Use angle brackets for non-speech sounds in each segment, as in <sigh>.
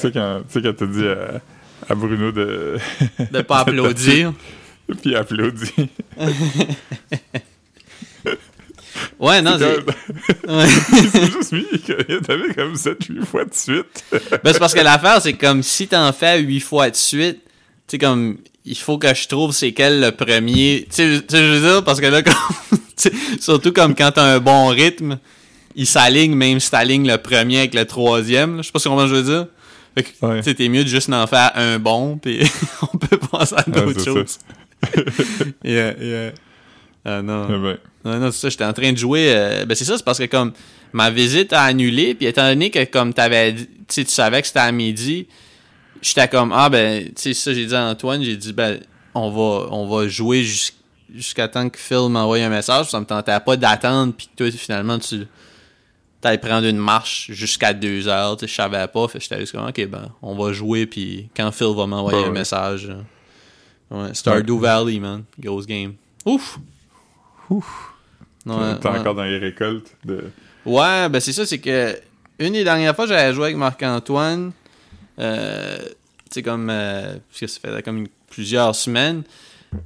sais, quand, tu sais, quand t'as dit à, à Bruno de. De pas <laughs> applaudir. Puis applaudit. <laughs> Ouais, non, c'est. Ouais. <laughs> c'est juste lui qui avait comme 7-8 fois de suite. Ben, c'est parce que l'affaire, c'est comme si t'en fais huit fois de suite, tu sais, comme, il faut que je trouve c'est quel le premier. Tu sais, je veux dire, parce que là, comme, surtout comme quand t'as un bon rythme, il s'aligne même si t'alignes le premier avec le troisième. Je sais pas comment je veux dire. Ouais. t'es mieux de juste en faire un bon, puis <laughs> on peut penser à Ouais, d'autres c'est choses. <laughs> yeah, yeah. Ah non. Eh ben, Non, non, c'est ça, j'étais en train de jouer. euh, ben, c'est ça, c'est parce que comme ma visite a annulé, puis étant donné que comme t'avais dit- tu savais que c'était à midi, j'étais comme ah ben, tu sais, ça j'ai dit à Antoine, j'ai dit ben on va on va jouer jus- jusqu'à temps que Phil m'envoie un message, ça me tentait pas d'attendre puis que toi finalement tu t'allais prendre une marche jusqu'à deux heures, je savais pas, fait j'étais juste comme ok ben on va jouer puis quand Phil va m'envoyer Bah un message. euh, Ouais, Stardew Valley, man. Grosse game. Ouf! Ouf. T'es ouais. encore dans les récoltes de. Ouais, ben c'est ça, c'est que une des dernières fois j'avais joué avec Marc-Antoine, euh, tu sais comme euh, parce que ça fait comme une- plusieurs semaines,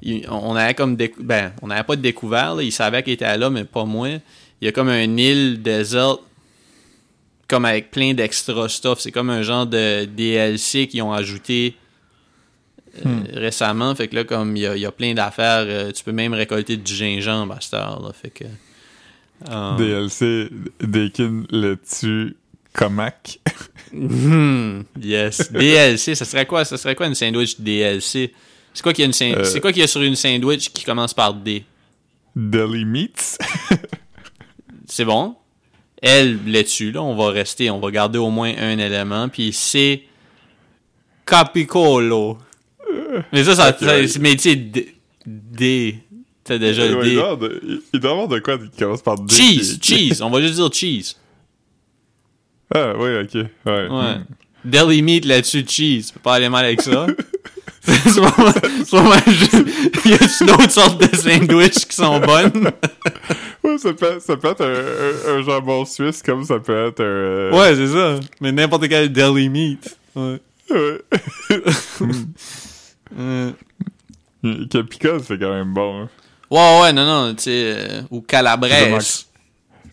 il- on avait comme décou- ben on n'avait pas de découvert, là, il savait qu'il était là mais pas moi. Il y a comme un île déserte comme avec plein d'extra stuff, c'est comme un genre de DLC qu'ils ont ajouté euh, récemment, fait que là comme il y y a plein d'affaires, euh, tu peux même récolter du gingembre à cette heure là, fait que euh, DLC, Deakin le tue Comac. Hmm, yes. <laughs> DLC, ça serait quoi? Ça serait quoi une sandwich DLC? C'est quoi qu'il y a une san- Euh. C'est quoi qu'il y a sur une sandwich qui commence par D? Deli Meats. <laughs> C'est bon? Elle là-dessus, là, on va rester, on va garder au moins un élément, puis c'est Capicolo. Mais ça, ça, mais tu sais, D, D, t'as déjà Ouais, D. il- doit avoir de quoi qui commence par D. Cheese, qui- cheese, on va juste dire cheese. Ah, oui, ok. Ouais. Ouais. Deli meat là-dessus, cheese. Tu peux pas aller mal avec ça. <laughs> <laughs> Il <laughs> y a d'autres sortes de sandwichs qui sont bonnes. <laughs> Ouais, ça peut, ça peut être un, un- un jambon suisse comme ça peut être un. euh, Ouais, c'est ça. Mais n'importe quel deli meat. Ouais. ouais. Euh, c'est quand même bon. hein. Ouais, ouais, non, non, tu sais, euh, ou calabrese.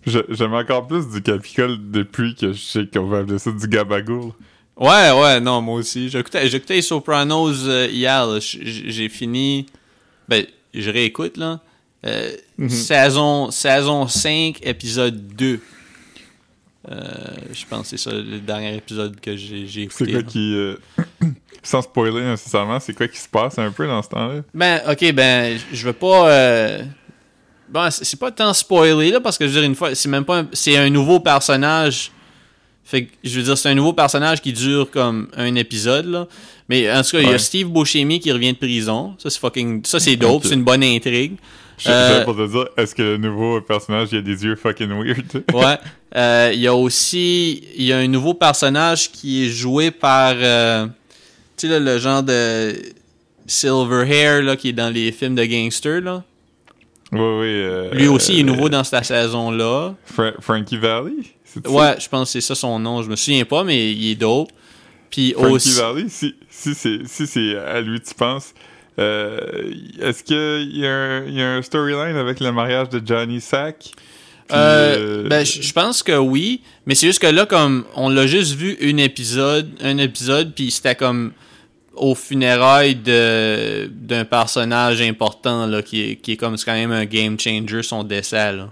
J'aime encore plus du Capicole depuis que je sais qu'on va appeler ça du gabagoule. Ouais, ouais, non, moi aussi. J'écoutais, j'écoutais Sopranos euh, hier, là. J- j- J'ai fini. Ben, je réécoute, là. Euh, saison, saison 5, épisode 2. Euh, je pense que c'est ça le dernier épisode que j'ai, j'ai écouté. C'est quoi là. qui. euh, <clears throat> sans spoiler nécessairement, c'est quoi qui se passe un peu dans ce temps-là? Ben, ok, ben, je veux pas. euh, Bon, c'est c'est pas tant spoiler, là, parce que je veux dire, une fois, c'est même pas. un- C'est un nouveau personnage. Fait que, je veux dire, c'est un nouveau personnage qui dure comme un épisode, là. Mais en tout cas, il y a. Steve Buscemi qui revient de prison. Ça, c'est fucking. Ça, c'est dope, c'est une bonne intrigue. Je Euh, pour te dire, est-ce que le nouveau personnage il a des yeux fucking weird? <laughs> Ouais. Euh, Il y a aussi. Il y a un nouveau personnage qui est joué par. euh, tu sais, le genre de. Silverhair, là, qui est dans les films de gangsters, là. Oui, oui. euh, Lui aussi, il est nouveau dans cette saison-là. Fra- Frankie Valley? Ouais, je pense que c'est ça son nom. Je me souviens pas, mais il est dope. Puis Frankie aussi. Valley, si, si c'est si c'est à lui tu penses, euh, est-ce qu'il y, a un- il y a un storyline avec le mariage de Johnny Sack? Euh, euh, ben, je pense que oui, mais c'est juste que là, comme on l'a juste vu un épisode, un épisode, puis c'était comme au funérailles d'un personnage important là, qui est, qui est comme c'est quand même un game changer son décès là.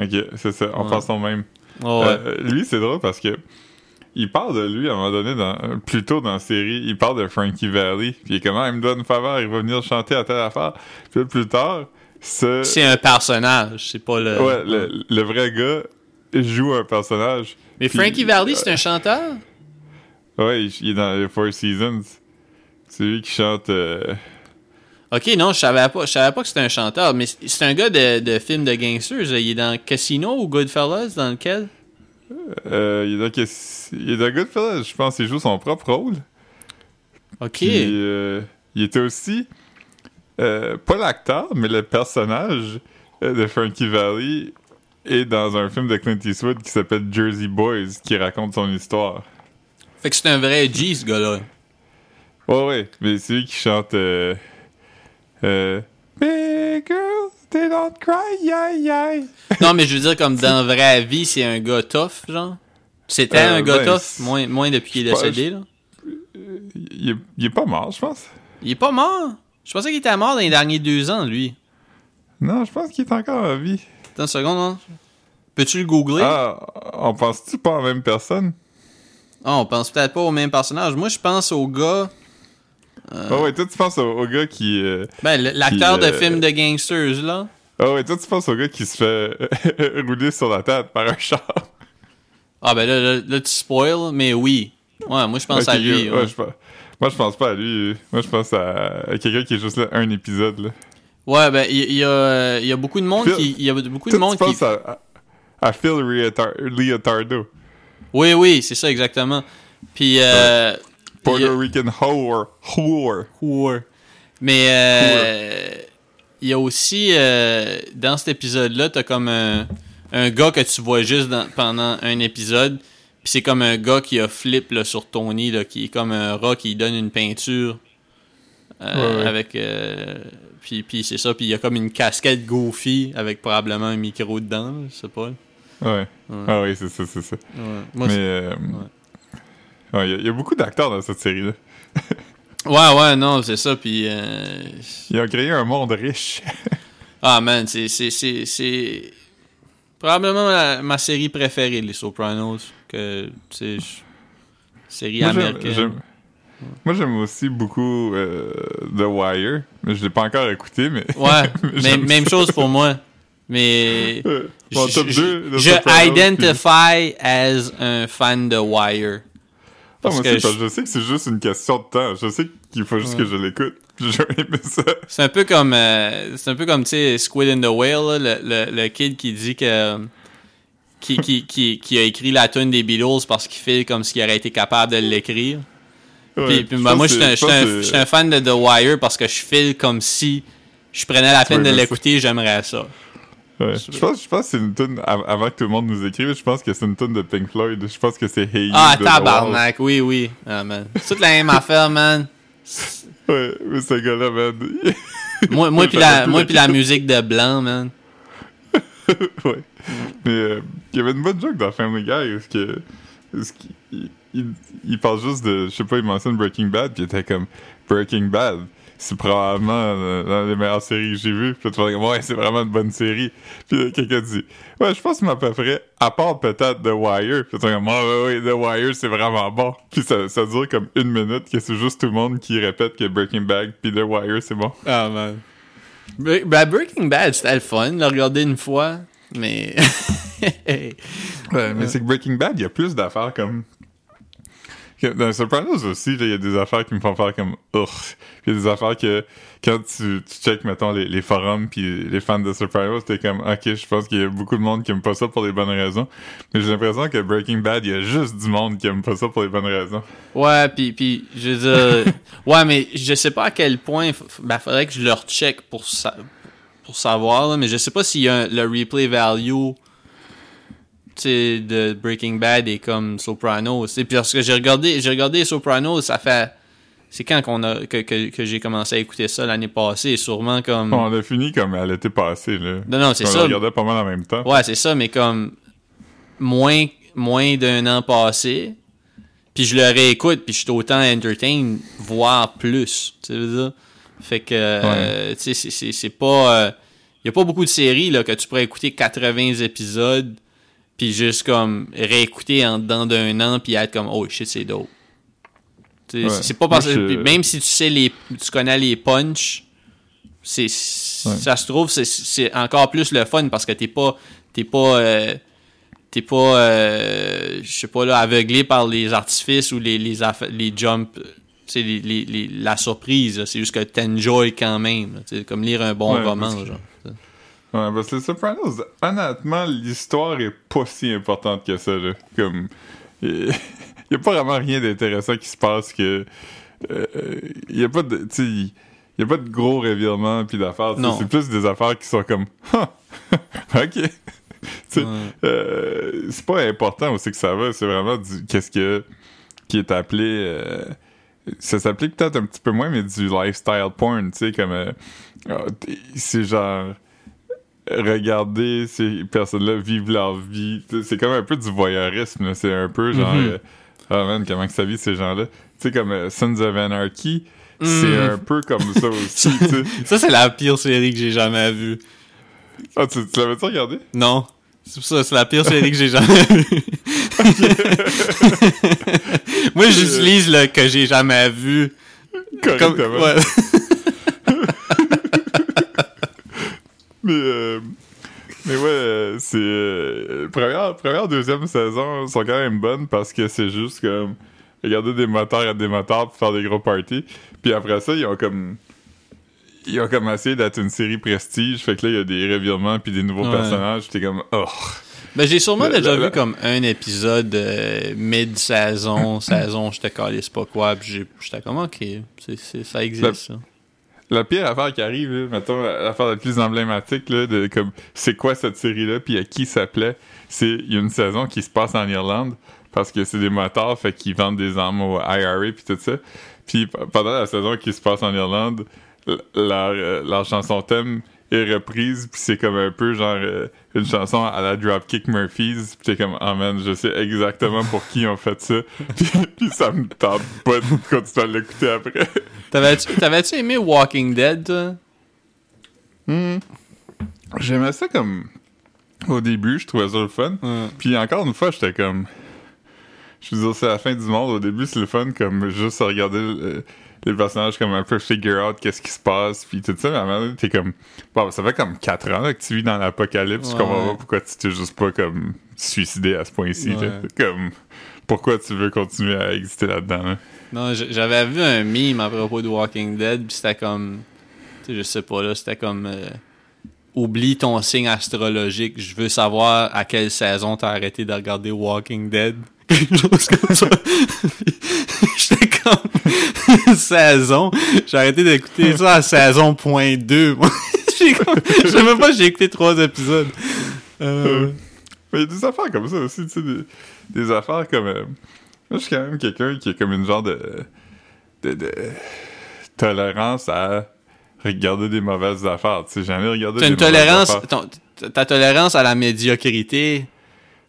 Ok, c'est ça, on Ouais. pense au même. Oh, ouais. Euh, lui, c'est drôle parce que il parle de lui à un moment donné, dans, plus tôt dans la série, il parle de Frankie Valley, puis il est comme, Ah, il me donne une faveur, il va venir chanter à telle affaire. Puis plus tard, ce... c'est un personnage, c'est pas le. Ouais, le, le vrai gars joue un personnage. Mais Puis- Frankie Valli, c'est un chanteur? Ouais, il, il est dans les Four Seasons. C'est lui qui chante... euh, Ok, non, je savais pas, je savais pas que c'était un chanteur, mais c'est un gars de, de film de gangsters. Il est dans Casino ou Goodfellas, dans lequel? Euh, il est dans, il est dans Goodfellas, je pense qu'il joue son propre rôle. Ok. Puis, euh, il était aussi, euh, pas l'acteur, mais le personnage de Frankie Valley est dans un film de Clint Eastwood qui s'appelle Jersey Boys, qui raconte son histoire. Fait que c'est un vrai G, ce gars-là. Ouais, ouais, mais c'est lui qui chante. Euh, euh, Big girl, they don't cry, yeah, yeah. <laughs> Non, mais je veux dire, comme dans la vraie vie, c'est un gars tough, genre. C'était Euh, un gars ben, tough, moins, moins depuis qu'il est décédé, là. Il est, il est pas mort, je pense. Il est pas mort? Je pensais qu'il était mort dans les derniers deux ans, lui. Non, je pense qu'il est encore en vie. Attends une seconde, hein. Peux-tu le googler? Ah, on pense-tu pas en même personne? Ah, on pense peut-être pas au même personnage. Moi, je pense au gars. Ah ouais, toi tu penses au, au gars qui. euh, Ben, l'acteur de euh, film de gangsters, là. Ah ouais, toi tu penses au gje qui se fait <laughs> rouler sur la tête par un char. Ah, ben là, là, là, tu spoil, mais oui. Ouais, moi, je pense à lui. ouais, Ouais, je pense- Moi je pense pas à lui. Moi je pense à, à quelqu'un qui est juste là un épisode là. Ouais, ben, il y, a, y a beaucoup de monde Phil- qui. Il y a beaucoup de monde tu qui. penses à, à, à Phil Leotar- Leotardo. Oui, oui, c'est ça, exactement. Puis, euh. A- Puerto Rican whore. Whore. Whore. Mais euh, il y a aussi euh, dans cet épisode-là, t'as comme un, un gars que tu vois juste dans- pendant un épisode. Puis c'est comme un gars qui a flip là, sur Tony, là, qui est comme un rat qui donne une peinture. euh, Ouais, ouais. avec euh, puis, puis c'est ça puis il y a comme une casquette goofy avec probablement un micro dedans je sais pas Ouais. Ah oui, c'est ça, c'est ça. Ouais. Moi, Mais ouais, il y a- il y, a beaucoup d'acteurs dans cette série là. <laughs> ouais ouais non c'est ça puis euh, Ils ont créé un monde riche. <laughs> Ah man, c'est probablement ma, ma série préférée les Sopranos que c'est série Moi, américaine. Moi, j'aime aussi beaucoup euh, The Wire, mais je l'ai pas encore écouté, mais... Ouais, <laughs> même, ça. chose pour moi. Mais je, top je- 2, The je Sopranos, identify as un fan de Wire. Parce moi que aussi, je- sais que c'est juste une question de temps. Je sais qu'il faut juste Ouais. que je l'écoute. <laughs> C'est un peu comme euh, c'est un peu comme tu sais Squid and the Whale, là, le, le, le kid qui dit que qui, qui, qui, qui a écrit la tune des Beatles parce qu'il fait comme s'il aurait été capable de l'écrire. Ouais, Puis, ben, moi, je suis un, fan de The Wire parce que je file comme si je prenais la peine de l'écouter, j'aimerais ça. Ouais. Je pense, je pense que c'est une tune avant que tout le monde nous écrive. Je pense que c'est une tune de Pink Floyd. Je pense que c'est Hey You Ah, de The Wall. tabarnak, oui, oui. Ah, man. C'est toute la même affaire, man. Ouais, mais ce gars-là, man. <laughs> Moi, moi, puis la, moi puis la musique de Blanc, man. ouais. Mais euh, il y avait une bonne joke dans Family Guy parce que. parce qu'il- il, il, il parle juste de. Je sais pas, il mentionne Breaking Bad, puis il était comme Breaking Bad. C'est probablement euh, l'une des meilleures séries que j'ai vues. Puis tu vas dire, ouais, c'est vraiment une bonne série. Puis quelqu'un dit, ouais, je pense que à peu près, à part peut-être The Wire. Puis tu ouais, ouais, The Wire, c'est vraiment bon. Puis ça, ça dure comme une minute, que c'est juste tout le monde qui répète que Breaking Bad puis The Wire, c'est bon. Ah, man. Bre- ben, Breaking Bad, c'était le fun, le regarder une fois, mais... <laughs> Ouais, mais c'est que Breaking Bad, il y a plus d'affaires comme. Dans Sopranos aussi, il y a des affaires qui me font faire comme. Ouf. Puis il y a des affaires que, quand tu, tu check, mettons, les, les forums, puis les fans de Sopranos, t'es comme, ok, je pense qu'il y a beaucoup de monde qui aime pas ça pour les bonnes raisons. Mais j'ai l'impression que Breaking Bad, il y a juste du monde qui aime pas ça pour les bonnes raisons. Ouais, puis, puis je veux dire... <laughs> ouais, mais je sais pas à quel point... Ben, faudrait que je le recheck pour, sa- pour savoir, là, mais je sais pas s'il y a un- le replay value de Breaking Bad est comme Sopranos. Puis parce que j'ai regardé, j'ai regardé Sopranos, ça fait... C'est quand qu'on a, que, que, que j'ai commencé à écouter ça l'année passée, sûrement comme... On a fini comme à l'été passé, là. Non, non, c'est on ça. le regardait pas mal en même temps. Ouais, c'est ça, mais comme moins, moins d'un an passé, puis je le réécoute, puis je suis autant entertain, voire plus. Tu veux dire? Fait que, euh, tu sais, c'est- pas. Il y a pas beaucoup de séries là, que tu pourrais écouter 80 épisodes, puis juste comme réécouter en dedans d'un an, puis être comme, oh shit, c'est dope. Ouais. C'est pas parce puis même si tu sais les. Tu connais les punchs, c'est ça se trouve c'est- encore plus le fun parce que t'es pas t'es pas euh, t'es pas euh, je sais pas là aveuglé par les artifices ou les les, les jumps c'est les, les, les- la surprise c'est juste que t'enjoy quand même là. C'est comme lire un bon Ouais, roman que- genre Ouais, parce que les Sopranos, honnêtement, l'histoire est pas si importante que ça, là. Comme. Il <laughs> y a pas vraiment rien d'intéressant qui se passe que. Il y a pas de. Il a pas de gros revirements puis d'affaires. C'est plus des affaires qui sont comme. <laughs> <laughs> Ok. Ouais. euh, c'est pas important aussi que ça va, c'est vraiment du. Qu'est-ce que. qui est appelé. euh, ça s'appelait peut-être un petit peu moins, mais du lifestyle porn, tu sais, comme. euh, ah, c'est genre. Regarder ces personnes-là vivre leur vie. C'est comme un peu du voyeurisme. C'est un peu genre. Ah man, comment que ça vit ces gens-là? Tu sais, comme euh, Sons of Anarchy, c'est Mhm. un peu comme ça <laughs> aussi. Ça, c'est la pire série que j'ai jamais vue. Ah, tu, tu l'avais-tu regardé? Non. C'est pour ça, c'est la pire série que j'ai jamais vue. <laughs> <laughs> Moi, j'utilise le que j'ai jamais vu. Comme, ouais. Mais, euh, mais ouais, c'est. euh, première, première, deuxième saison sont quand même bonnes parce que c'est juste comme. Regarder des moteurs à des moteurs pour faire des gros parties. Puis après ça, ils ont comme. Ils ont comme essayé d'être une série prestige. Fait que là, il y a des revirements puis des nouveaux Ouais. personnages. T'es comme. Oh. Ben, j'ai sûrement Le- déjà le- vu comme un épisode euh, mid-saison, saison, je te calisse pas quoi, puis j'étais comme, ok, ça existe, ça. La pire affaire qui arrive, là, mettons, l'affaire la plus emblématique, de comme, c'est quoi cette série-là, puis à qui ça plaît, c'est, y a une saison qui se passe en Irlande, parce que c'est des motards, fait qu'ils vendent des armes au IRA, puis tout ça. Puis pendant la saison qui se passe en Irlande, leur chanson thème est reprise, puis c'est comme un peu genre euh, une chanson à la Dropkick Murphys, puis t'es comme, oh man, je sais exactement pour qui on fait ça, puis, <laughs> puis ça me tente pas de continuer à l'écouter après. T'avais-tu, t'avais-tu aimé Walking Dead, toi? Hmm. J'aimais ça comme. Au début, je trouvais ça le fun. Puis encore une fois, j'étais comme. Je veux dire, c'est la fin du monde. Au début, c'est le fun, comme juste à regarder euh, les personnages, comme un peu figure out qu'est-ce qui se passe, puis tout ça. Mais à un moment donné, t'es comme. Bon, ça fait comme 4 ans là, que tu vis dans l'apocalypse. Je comprends pas pourquoi tu t'es juste pas comme suicidé à ce point-ci. Ouais. Comme. Pourquoi tu veux continuer à exister là-dedans, là? Non, j'avais vu un meme à propos de Walking Dead, puis c'était comme. Je sais pas, là, c'était comme. euh, Oublie ton signe astrologique, je veux savoir à quelle saison t'as arrêté de regarder Walking Dead. Quelque chose comme ça. <laughs> J'étais comme. saison. J'ai arrêté d'écouter ça à saison point 2. moi. <laughs> J'ai comme- Je sais même pas, j'ai écouté trois épisodes. Euh, Mais il y a des affaires comme ça aussi, tu sais, des, des affaires comme... euh, moi, je suis quand même quelqu'un qui a comme une genre de, de, de tolérance à regarder des mauvaises affaires, tu sais, j'en ai regardé des une mauvaises tolérance. affaires. ton- ta tolérance à la médiocrité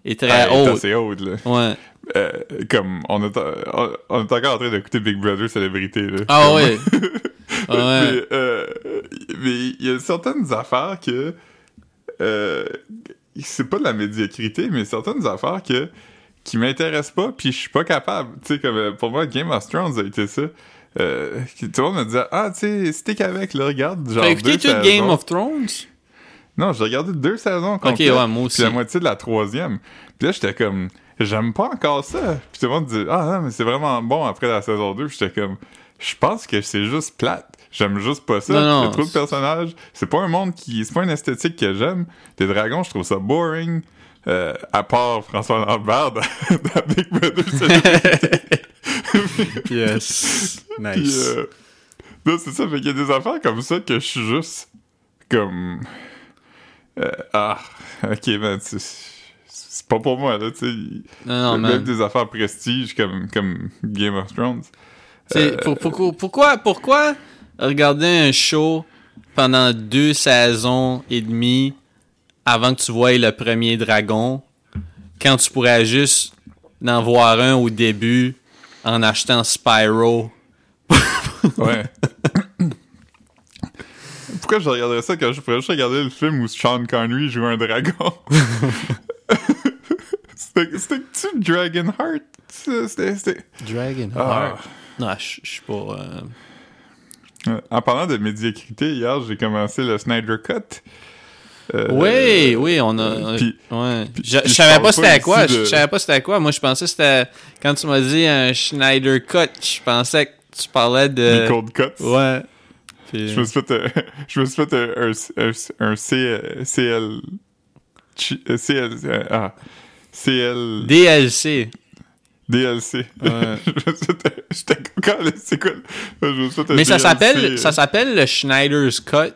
est très Ah, haute. assez haute, là. Ouais. Euh, comme, on est, on, on est encore en train d'écouter Big Brother Célébrité, là. Ah Comme- ouais. <laughs> Ah ouais. mais, euh, mais il y a certaines affaires que euh, c'est pas de la médiocrité, mais certaines affaires que qui m'intéressent pas, puis je suis pas capable. Tu sais, comme pour moi, Game of Thrones a été ça. Euh, tout le monde me disait ah tu sais stick avec là regarde genre T'as écouté tout. Game of Thrones? Non j'ai regardé deux saisons Ok, complètes ouais, moi puis aussi. la moitié de la troisième puis là j'étais comme j'aime pas encore ça puis tout le monde dit ah non mais c'est vraiment bon après la saison 2 Puis j'étais comme je pense que c'est juste plate j'aime juste pas ça a trop de personnages c'est pas un monde qui c'est pas une esthétique que j'aime des dragons je trouve ça boring euh, à part François Lambert dans, <laughs> dans Big Brother c'est <laughs> Yes. Puis, Nice. euh, non, c'est ça, fait qu'il y a des affaires comme ça que je suis juste comme. Euh, ah, ok, man, c'est pas pour moi, là, tu sais. non, non, des affaires prestige comme, comme Game of Thrones. Euh, pour- pourquoi, pourquoi regarder un show pendant deux saisons et demie avant que tu voies le premier dragon quand tu pourrais juste en voir un au début en achetant Spyro? Ouais. <laughs> Pourquoi je regarderais ça quand je pourrais juste regarder le film où Sean Connery joue un dragon? <laughs> C'était- C'était-tu Dragonheart? C'était. c'était- Dragon Ah. Non, je suis pas. euh, Euh, En parlant de médiocrité, hier, j'ai commencé le Snyder Cut. Euh, oui, oui, on a. puis- ouais. puis- je savais pas pas c'était quoi. ici Je savais pas c'était quoi. Moi, je pensais que c'était. Quand tu m'as dit un Schneider Cut, je pensais que tu parlais de. Cold Cuts. Ouais. Puis- Je me suis fait, un- je me suis fait un, un, un, un C- CL. CL. Ah. CL. DLC. DLC. Ouais. je me suis fait un- J'étais. C'est quoi? Mais ça s'appelle euh, ça s'appelle le Schneider's Cut.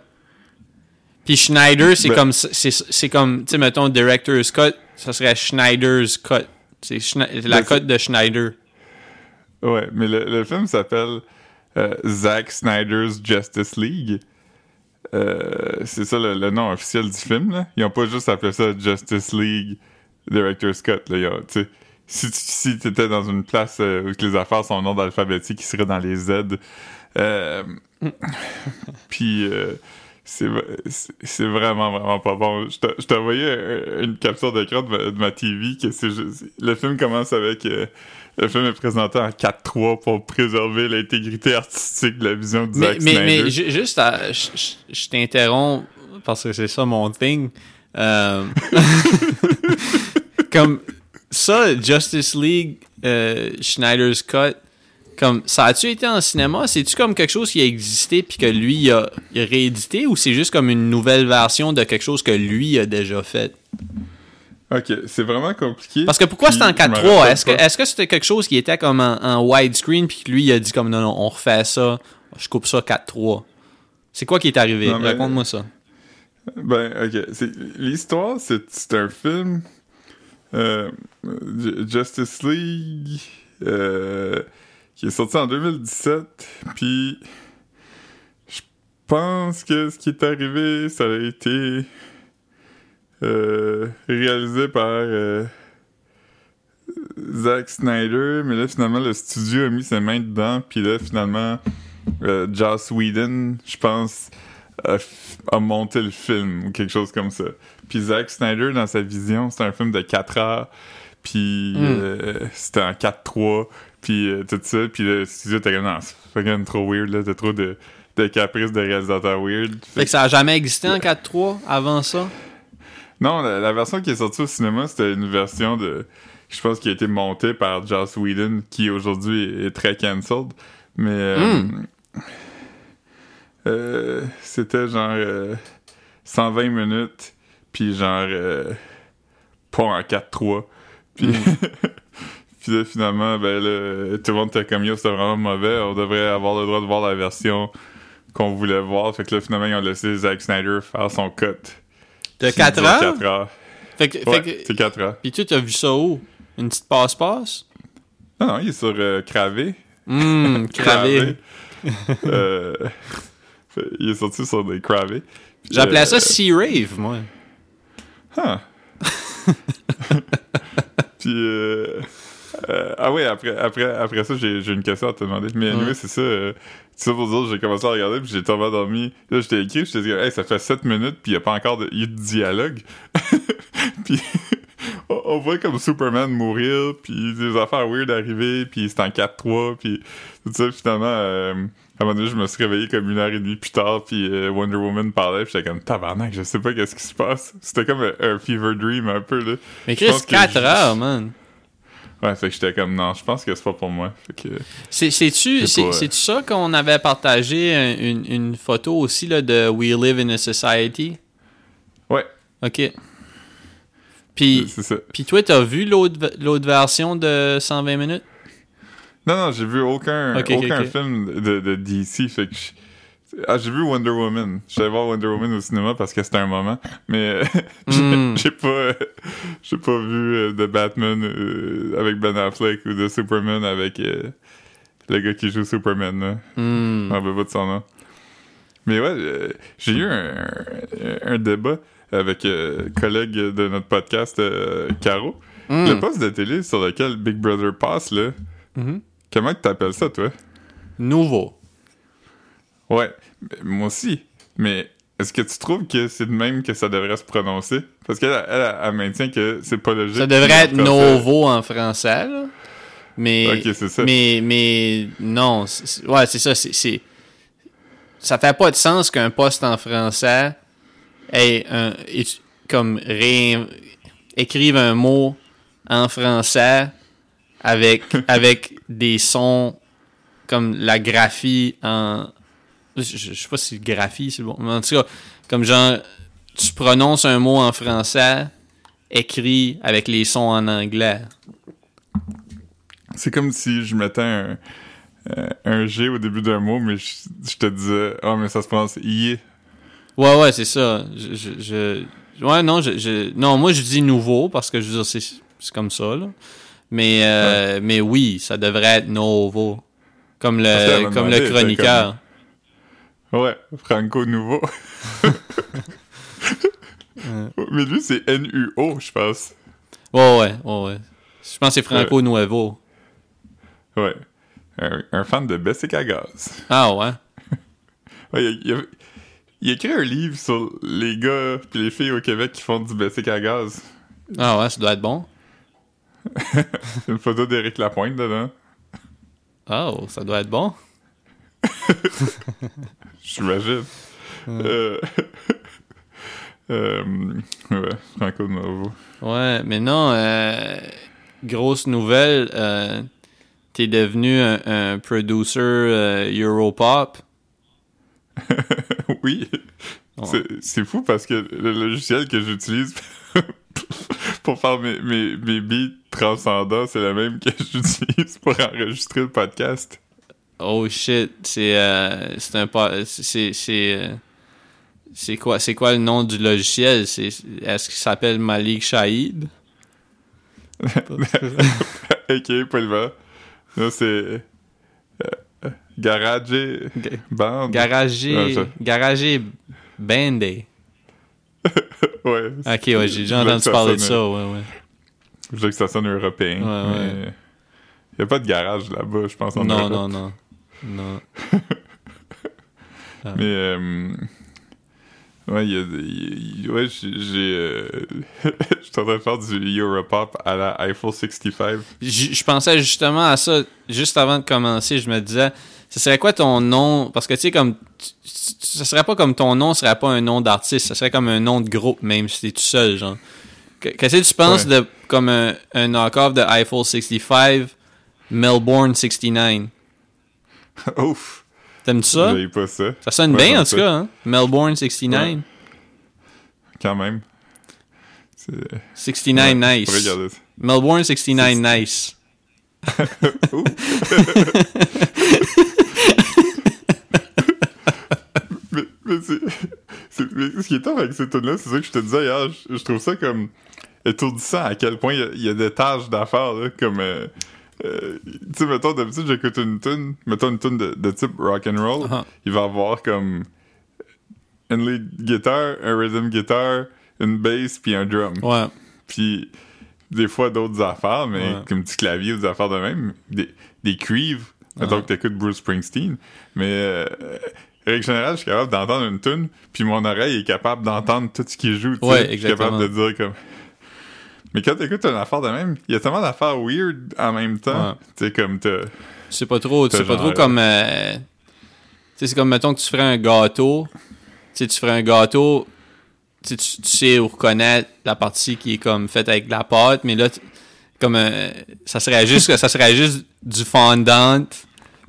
Puis Schneider, c'est Ben- comme c'est comme tu sais mettons Director's Cut, ça serait Schneider's Cut. C'est Schne- la Ben, cut de Schneider. Ouais, mais le, le film s'appelle Zack Snyder's Justice League. Euh, c'est ça le, nom officiel du film. Là. Ils ont pas juste appelé ça Justice League Director Scott. Là. Si tu étais dans une place euh, où les affaires sont en ordre alphabétique, ils seraient dans les Z. Euh, <laughs> Puis euh, c'est vraiment, vraiment pas bon. Je te- je envoyé un- une capture d'écran de, de ma TV que. Le film commence avec... euh, le film est présenté en 4-3 pour préserver l'intégrité artistique de la vision de Mais, Zack mais, Snyder. mais ju- juste, à- je- je je t'interromps parce que c'est ça mon thing. Euh, <laughs> comme ça, Justice League, euh, Schneider's Cut, comme ça a-tu été en cinéma? C'est-tu comme quelque chose qui a existé puis que lui il a, il a réédité ou c'est juste comme une nouvelle version de quelque chose que lui a déjà fait? Ok, c'est vraiment compliqué. Parce que pourquoi c'était en je me 4-3? rappelle Est-ce que est-ce que c'était quelque chose qui était comme en, en widescreen puis que lui il a dit comme non, non, on refait ça, je coupe ça 4-3? C'est quoi qui est arrivé? Mais- Raconte-moi ça. Ben, ok. C'est- L'histoire, c'est c'est un film. euh, Ju- Justice League. euh, qui est sorti en 2017. Puis. Je pense que ce qui est arrivé, ça a été. Euh, réalisé par. euh, Zack Snyder, mais là finalement le studio a mis ses mains dedans, puis là finalement euh, Joss Whedon, je pense, a, monté le film ou quelque chose comme ça. Puis Zack Snyder, dans sa vision, c'était un film de 4 heures, puis Mm. euh, c'était en 4-3, puis tout ça, puis le studio était comme, non, c'est fucking trop weird, là, t'as trop de, de caprices de réalisateurs weird. Fait Fait que ça a jamais existé en 4-3 avant ça? Non, la, la version qui est sortie au cinéma, c'était une version de. Je pense qui a été montée par Joss Whedon, qui aujourd'hui est, très cancelled. Mais. euh, Mm. euh, c'était genre. euh, 120 minutes, puis genre. euh, pas en 4-3. Puis. <laughs> Puis là, finalement, ben là, tout le monde était comme yo, c'était vraiment mauvais. On devrait avoir le droit de voir la version qu'on voulait voir. Fait que là, finalement, ils ont laissé Zack Snyder faire son cut. De Qui 4 dure heures? 4 heures. Fait que, Ouais, fait que- c'est 4 heures. Puis tu as vu ça où? Une petite passe-passe? Non, non, il est sur euh, Cravé. Hum, cravé. <laughs> Euh, <laughs> il est sorti sur des Cravé. J'appelais euh, ça Sea Rave, moi. ah. <laughs> Puis, euh, euh, ah oui, après, après, après ça, j'ai j'ai une question à te demander. Mais anyway, Ouais. c'est ça. C'est ça pour dire, j'ai commencé à regarder, puis j'ai tombé endormi. Là, je t'ai écrit, je t'ai dit, hey, ça fait 7 minutes, puis il n'y a pas encore de, y a de dialogue. <laughs> puis, on, voit comme Superman mourir, puis des affaires weird arriver, puis c'est en 4-3, puis tout ça, finalement, euh, à un moment donné, je me suis réveillé comme une heure et demie plus tard, puis euh, Wonder Woman parlait, puis j'étais comme tabarnak, je sais pas qu'est-ce qui se passe. C'était comme un, un fever dream un peu, là. Mais Chris, pense que 4 je- heures, man. Ouais, fait que j'étais comme non, je pense que c'est pas pour moi. Fait que. C'est- C'est-tu c'est, c'est-tu ça qu'on avait partagé un- une, une photo aussi là, de We Live in a Society? Ouais, OK. Puis, puis toi, t'as vu l'autre, l'autre version de 120 minutes? Non, non, j'ai vu aucun, aucun film de, de DC, fait que Ah, j'ai vu Wonder Woman. Je suis voir Wonder Woman au cinéma parce que c'était un moment, mais euh, <laughs> j'ai- Mm. j'ai pas, euh, j'ai pas vu euh, de Batman euh, avec Ben Affleck ou de Superman avec euh, le gars qui joue Superman. Là. Hmm. Rappelle pas de son nom. Mais ouais, euh, j'ai eu un, un- un débat avec euh, collègue de notre podcast, Caro. Hmm. Le poste de télé sur lequel Big Brother passe, là, Mhm. comment que t'appelles ça, toi? Nouveau. Ouais, moi aussi. Mais est-ce que tu trouves que c'est de même que ça devrait se prononcer? Parce qu'elle, elle, elle, elle maintient que c'est pas logique. Ça devrait être. Novo en français, là. Mais, ça. mais, mais non, ouais, c'est ça. C'est, ça fait pas de sens qu'un poste en français ait un, comme ré- écrive un mot en français avec, <laughs> avec des sons comme la graphie en. Je, je sais pas si graphie c'est bon, mais en tout cas, comme genre, tu prononces un mot en français écrit avec les sons en anglais. C'est comme si je mettais un, euh, un G au début d'un mot, mais je, je te disais, ah, mais ça se prononce I. Ouais, ouais, c'est ça. Je, je, je- ouais, non, je, non, moi je dis nouveau parce que je veux dire, c'est, comme ça, là. Mais, euh, mais oui, ça devrait être nouveau. Comme le, comme le chroniqueur. Ouais, Franco Nouveau. Mais lui, c'est N-U-O, je pense. Ouais, ouais, ouais, ouais. Je pense que c'est Franco Nuevo. Ouais. Un, un fan de Bessic à gaz. Ah ouais. <laughs> Ouais, il, il a, il écrit un livre sur les gars puis les filles au Québec qui font du Bessic à gaz. Ah ouais, ça doit être bon. <laughs> Une photo d'Éric Lapointe dedans. Oh, ça doit être bon. <laughs> J'imagine. Euh, <laughs> euh, ouais, Franco Nouveau. Ouais, mais non, euh, grosse nouvelle, euh, t'es devenu un, un producer euh, Europop. <laughs> oui. Ouais. C'est fou parce que le logiciel que j'utilise pour faire mes, mes, mes beats transcendants, c'est le même que j'utilise pour enregistrer le podcast. Oh shit, c'est euh, c'est un pas c'est c'est euh, c'est quoi c'est quoi le nom du logiciel? C'est est-ce qu'il s'appelle Malik Shahid? <laughs> Ok, Paulva. Là, c'est. euh, Garage Ga- Band. Garagé Ah, ça- Garagé Bandé. <laughs> ouais. Ok, ouais, j'ai déjà entendu parler de ça, ouais, ouais. Je veux que ça sonne européen. Ouais, ouais. mais Il a pas de garage là-bas, je pense, en Non, Europe. non, non. Non. <laughs> Mais, euh, ouais, il y a. ouais, j'ai. euh, <laughs> Je suis en train de faire du Europop à la Eiffel 65. Je je pensais justement à ça juste avant de commencer. Je me disais, ce serait quoi ton nom? Parce que tu sais, comme. Ce serait pas comme ton nom, ce serait pas un nom d'artiste, ce serait comme un nom de groupe, même si t'es tout seul, genre. Que- Qu'est-ce que tu penses Ouais. de comme un, un knock-off de Eiffel 65, Melbourne 69 <laughs> Ouf! T'aimes-tu ça? J'avais pas ça. Ça sonne Ouais, bien en tout cas, hein? Melbourne 69. Ouais. Quand même. C'est. 69 Ouais, nice. Melbourne 69 nice. <laughs> <laughs> Mais mais c'est, ce qui est top avec cette tune là c'est ça que je te disais hier. Je, je trouve ça comme étourdissant à quel point il y y, a des tâches d'affaires, là, comme. euh, euh, tu sais, mettons, d'habitude, j'écoute une tune, mettons une tune de, de type rock and roll, Uh-huh. il va avoir comme une lead guitar, un rhythm guitar, une bass, puis un drum. Ouais. Puis des fois d'autres affaires, mais Ouais. comme petit clavier ou des affaires de même, des, des cuivres, mettons Ouais. que t'écoutes Bruce Springsteen. Mais euh, règle générale, je suis capable d'entendre une tune, puis mon oreille est capable d'entendre tout ce qui joue. Ouais, Je suis exactement. capable de dire comme. Mais quand t'écoutes une affaire de même, il y a tellement d'affaires weird en même temps. Ouais. Tu sais, comme t'as. C'est pas trop, c'est pas trop euh, comme. euh, tu sais, c'est comme, mettons que tu ferais un gâteau. Tu sais, tu ferais un gâteau. Tu sais, tu sais où reconnaître la partie qui est comme faite avec de la pâte, mais là, comme. euh, ça serait juste, ça serait juste du fondant,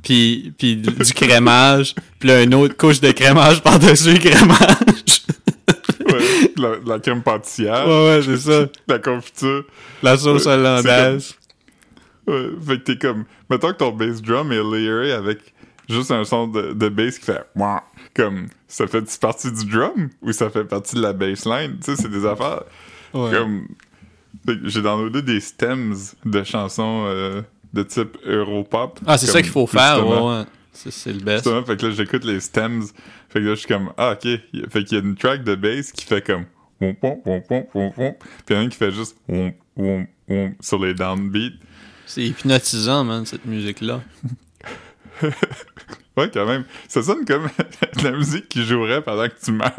puis, puis du du crémage, puis là, une autre couche de crémage <laughs> par-dessus le crémage. De la, de la crème pâtissière, ouais, ouais, c'est ça. <laughs> la confiture. La sauce hollandaise. Ouais, fait que t'es comme. Mettons que ton bass drum est layeré avec juste un son de, de bass qui fait. Comme. Ça fait partie du drum ou ça fait partie de la bassline? Tu sais, c'est des affaires. Ouais. Comme. fait que J'ai downloadé des stems de chansons euh, de type Europop. Ah, c'est ça qu'il faut faire, ouais, ouais. C'est c'est le best. Justement, fait que là, j'écoute les stems. Fait que là, je suis comme, ah, ok. Fait qu'il y a une track de bass qui fait comme. Wom. Puis il y en a une qui fait juste. Sur les downbeats. C'est hypnotisant, man, cette musique-là. <laughs> Ouais, quand même. Ça sonne comme <laughs> la musique qui jouerait pendant que tu meurs.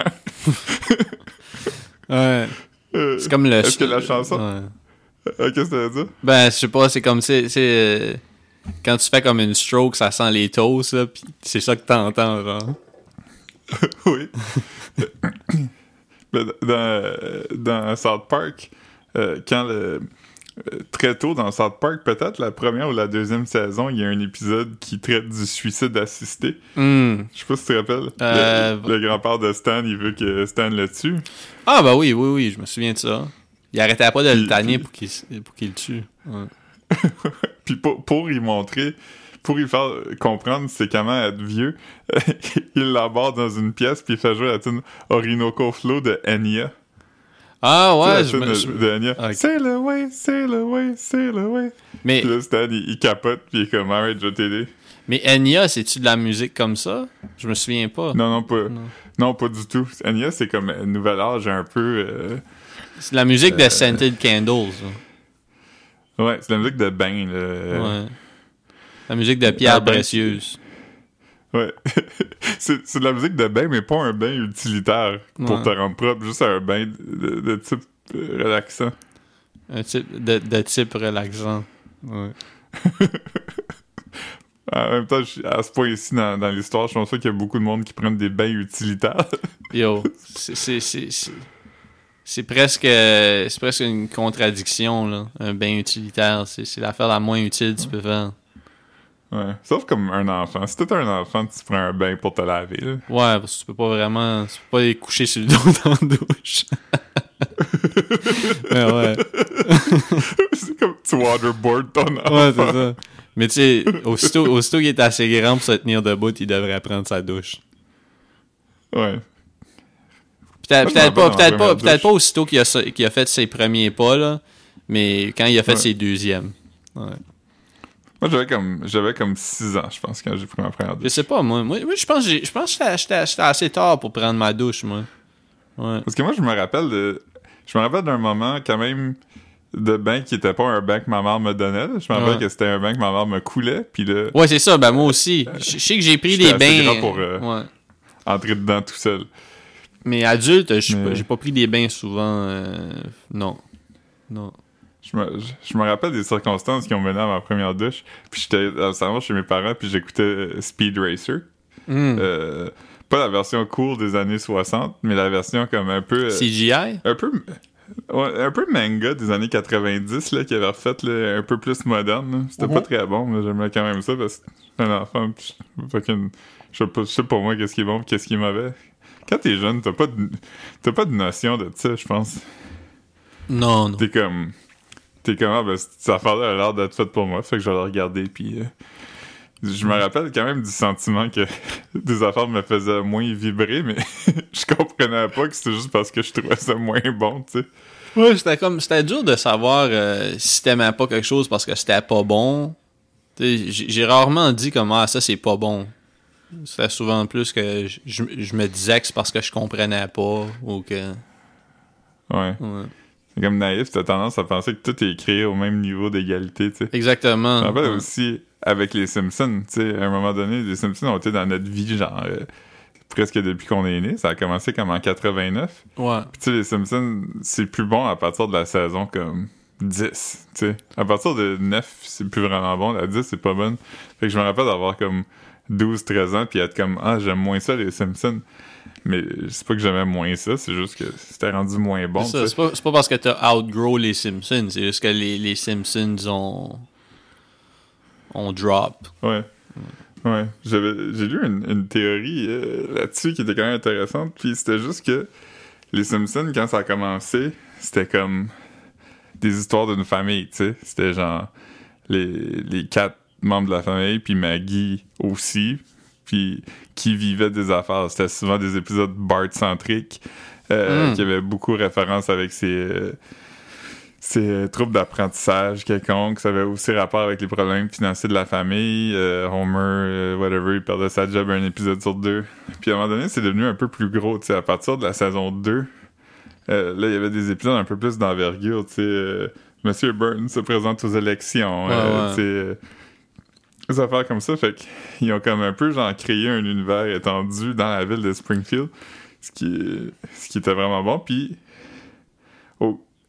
Ouais. Euh, C'est comme le. Est-ce que la chanson? Ouais. Euh, Qu'est-ce que ça veut dire? Ben, je sais pas, c'est comme. C'est. c'est, euh, Quand tu fais comme une stroke, ça sent les toasts, là, pis c'est ça que t'entends, genre. <laughs> oui. Mais dans, dans South Park, euh, quand le. euh, Très tôt dans South Park, peut-être la première ou la deuxième saison, il y a un épisode qui traite du suicide assisté. Hmm. Je sais pas si tu te rappelles. Euh, Le, le grand-père de Stan, il veut que Stan le tue. Ah, bah oui, oui, oui, je me souviens de ça. Il arrêtait pas de le tanner puis- pour qu'il le tue. Ouais. <laughs> Puis pour, pour y montrer, pour y faire comprendre c'est comment être vieux, <laughs> il l'aborde dans une pièce puis il fait jouer la tune Orinoco Flow de Enya. Ah ouais, je me. de, je- de Enya. Ok. Sail away, sail away, sail away. Mais, Puis là, Stan, il, il capote, puis il est comme, alright, je t'aider. mais Enya, c'est-tu de la musique comme ça? Je me souviens pas. Non, non, pas, Non. non. pas du tout. Enya, c'est comme un nouvel âge un peu. euh, C'est de la musique de Euh, Scented Candles. Ouais, c'est la musique de bain, là. Ouais. La musique de Pierre Ah, Précieuse. Ouais. <laughs> c'est c'est de la musique de bain, mais pas un bain utilitaire pour Ouais. te rendre propre, juste un bain de, de type euh, relaxant. Un type de, de type relaxant. Ouais. <laughs> En même temps, à ce point-ci dans, dans l'histoire, je pense qu'il y a beaucoup de monde qui prennent des bains utilitaires. <laughs> Yo, c'est- c'est c'est- c'est- c'est presque c'est presque une contradiction là. Un bain utilitaire, c'est c'est l'affaire la moins utile que tu peux faire. Ouais. Sauf comme un enfant. Si t'es un enfant, tu prends un bain pour te laver. là. Ouais, parce que tu peux pas vraiment, tu peux pas aller coucher sur le dos <laughs> dans la douche. <laughs> Mais ouais, <laughs> c'est comme tu waterboard ton enfant. ouais c'est ça. Mais tu sais, aussitôt, aussitôt qu'il est assez grand pour se tenir debout, il devrait prendre sa douche. Ouais. Peut-être pas, peut-être pas, douche. pas aussitôt qu'il a, fait ses premiers pas, là, mais quand il a fait Ouais. ses deuxièmes. Ouais. Moi, j'avais comme, j'avais comme 6 ans, je pense, quand j'ai pris ma première Je douche. sais pas, moi. Moi, moi, je pense que j'ai- je pense j'étais- assez tard pour prendre ma douche, moi. Ouais. Parce que moi, je me rappelle de. Je me rappelle d'un moment, quand même, de bain qui était pas un bain que ma mère me donnait. là. Je me rappelle Ouais. que c'était un bain que ma mère me coulait, puis là, Ouais, c'est ça, ben moi aussi. Je je sais que j'ai pris des bains. pour, euh, ouais. entrer dedans tout seul. Mais adulte, je suis Mais- pas- j'ai pas pris des bains souvent. euh, non. Non. Je me, je, je me rappelle des circonstances qui ont mené à ma première douche. Puis j'étais dans le salon chez mes parents, puis j'écoutais euh, Speed Racer. Hmm. Euh, pas la version cool des années 60, mais la version comme un peu. euh, CGI? un peu. Ouais, un peu manga des années 90 là, qui avait refait là, un peu plus moderne. C'était pas Mhm. très bon, mais j'aimais quand même ça parce que j'étais un enfant. je- fucking- je sais pas, je sais pour moi qu'est-ce qui est bon qu'est-ce qui est mauvais. Quand t'es jeune, t'as pas de, t'as pas de notion de ça, je pense. Non, non. T'es comme. T'es comme, ah, ben, cette affaire-là a l'air d'être faite pour moi, fait que je vais la regarder, puis. euh, je me rappelle quand même du sentiment que <laughs> des affaires me faisaient moins vibrer, mais <laughs> je comprenais pas que c'était juste parce que je trouvais ça moins bon, tu sais. Ouais, c'était comme. C'était dur de savoir euh, si t'aimais pas quelque chose parce que c'était pas bon. J'ai rarement dit comme ah ça c'est pas bon. C'était souvent plus que je, je- je me disais que c'est parce que je comprenais pas ou que. Ouais. ouais. Comme naïf, t'as tendance à penser que tout est créé au même niveau d'égalité, tu sais. Exactement. Je me rappelle Ouais. aussi avec les Simpsons, tu sais, à un moment donné, les Simpsons ont été dans notre vie, genre, euh, presque depuis qu'on est né. Ça a commencé comme en 89. Ouais. Puis tu sais, les Simpsons, c'est plus bon à partir de la saison comme 10, tu sais. À partir de 9, c'est plus vraiment bon. La 10, c'est pas bonne. Fait que je me rappelle d'avoir comme 12, 13 ans, puis être comme, ah, j'aime moins ça, les Simpsons. Mais c'est pas que j'aimais moins ça, c'est juste que c'était rendu moins bon, C'est pas, pas parce que t'as outgrow les Simpsons, c'est juste que les, les Simpsons ont. ont drop. Ouais. Ouais. J'ai lu une, une théorie euh, là-dessus qui était quand même intéressante. Puis c'était juste que les Simpsons, quand ça a commencé, c'était comme des histoires d'une famille, tu sais. C'était genre les, les quatre membres de la famille, puis Maggie aussi, puis qui vivaient des affaires. C'était souvent des épisodes Bart-centriques, euh, Mm. qui avaient beaucoup référence avec ces... euh, ces euh, troubles d'apprentissage quelconques, ça avait aussi rapport avec les problèmes financiers de la famille. Euh, Homer, whatever, il perdait sa job un épisode sur deux. Puis à un moment donné, c'est devenu un peu plus gros, à partir de la saison 2. euh, là, il y avait des épisodes un peu plus d'envergure, Monsieur Burns se présente aux élections, Ouais, ouais. Des affaires comme ça. Fait qu'ils ont comme un peu, genre, créé un univers étendu dans la ville de Springfield, ce qui, ce qui était vraiment bon. Puis,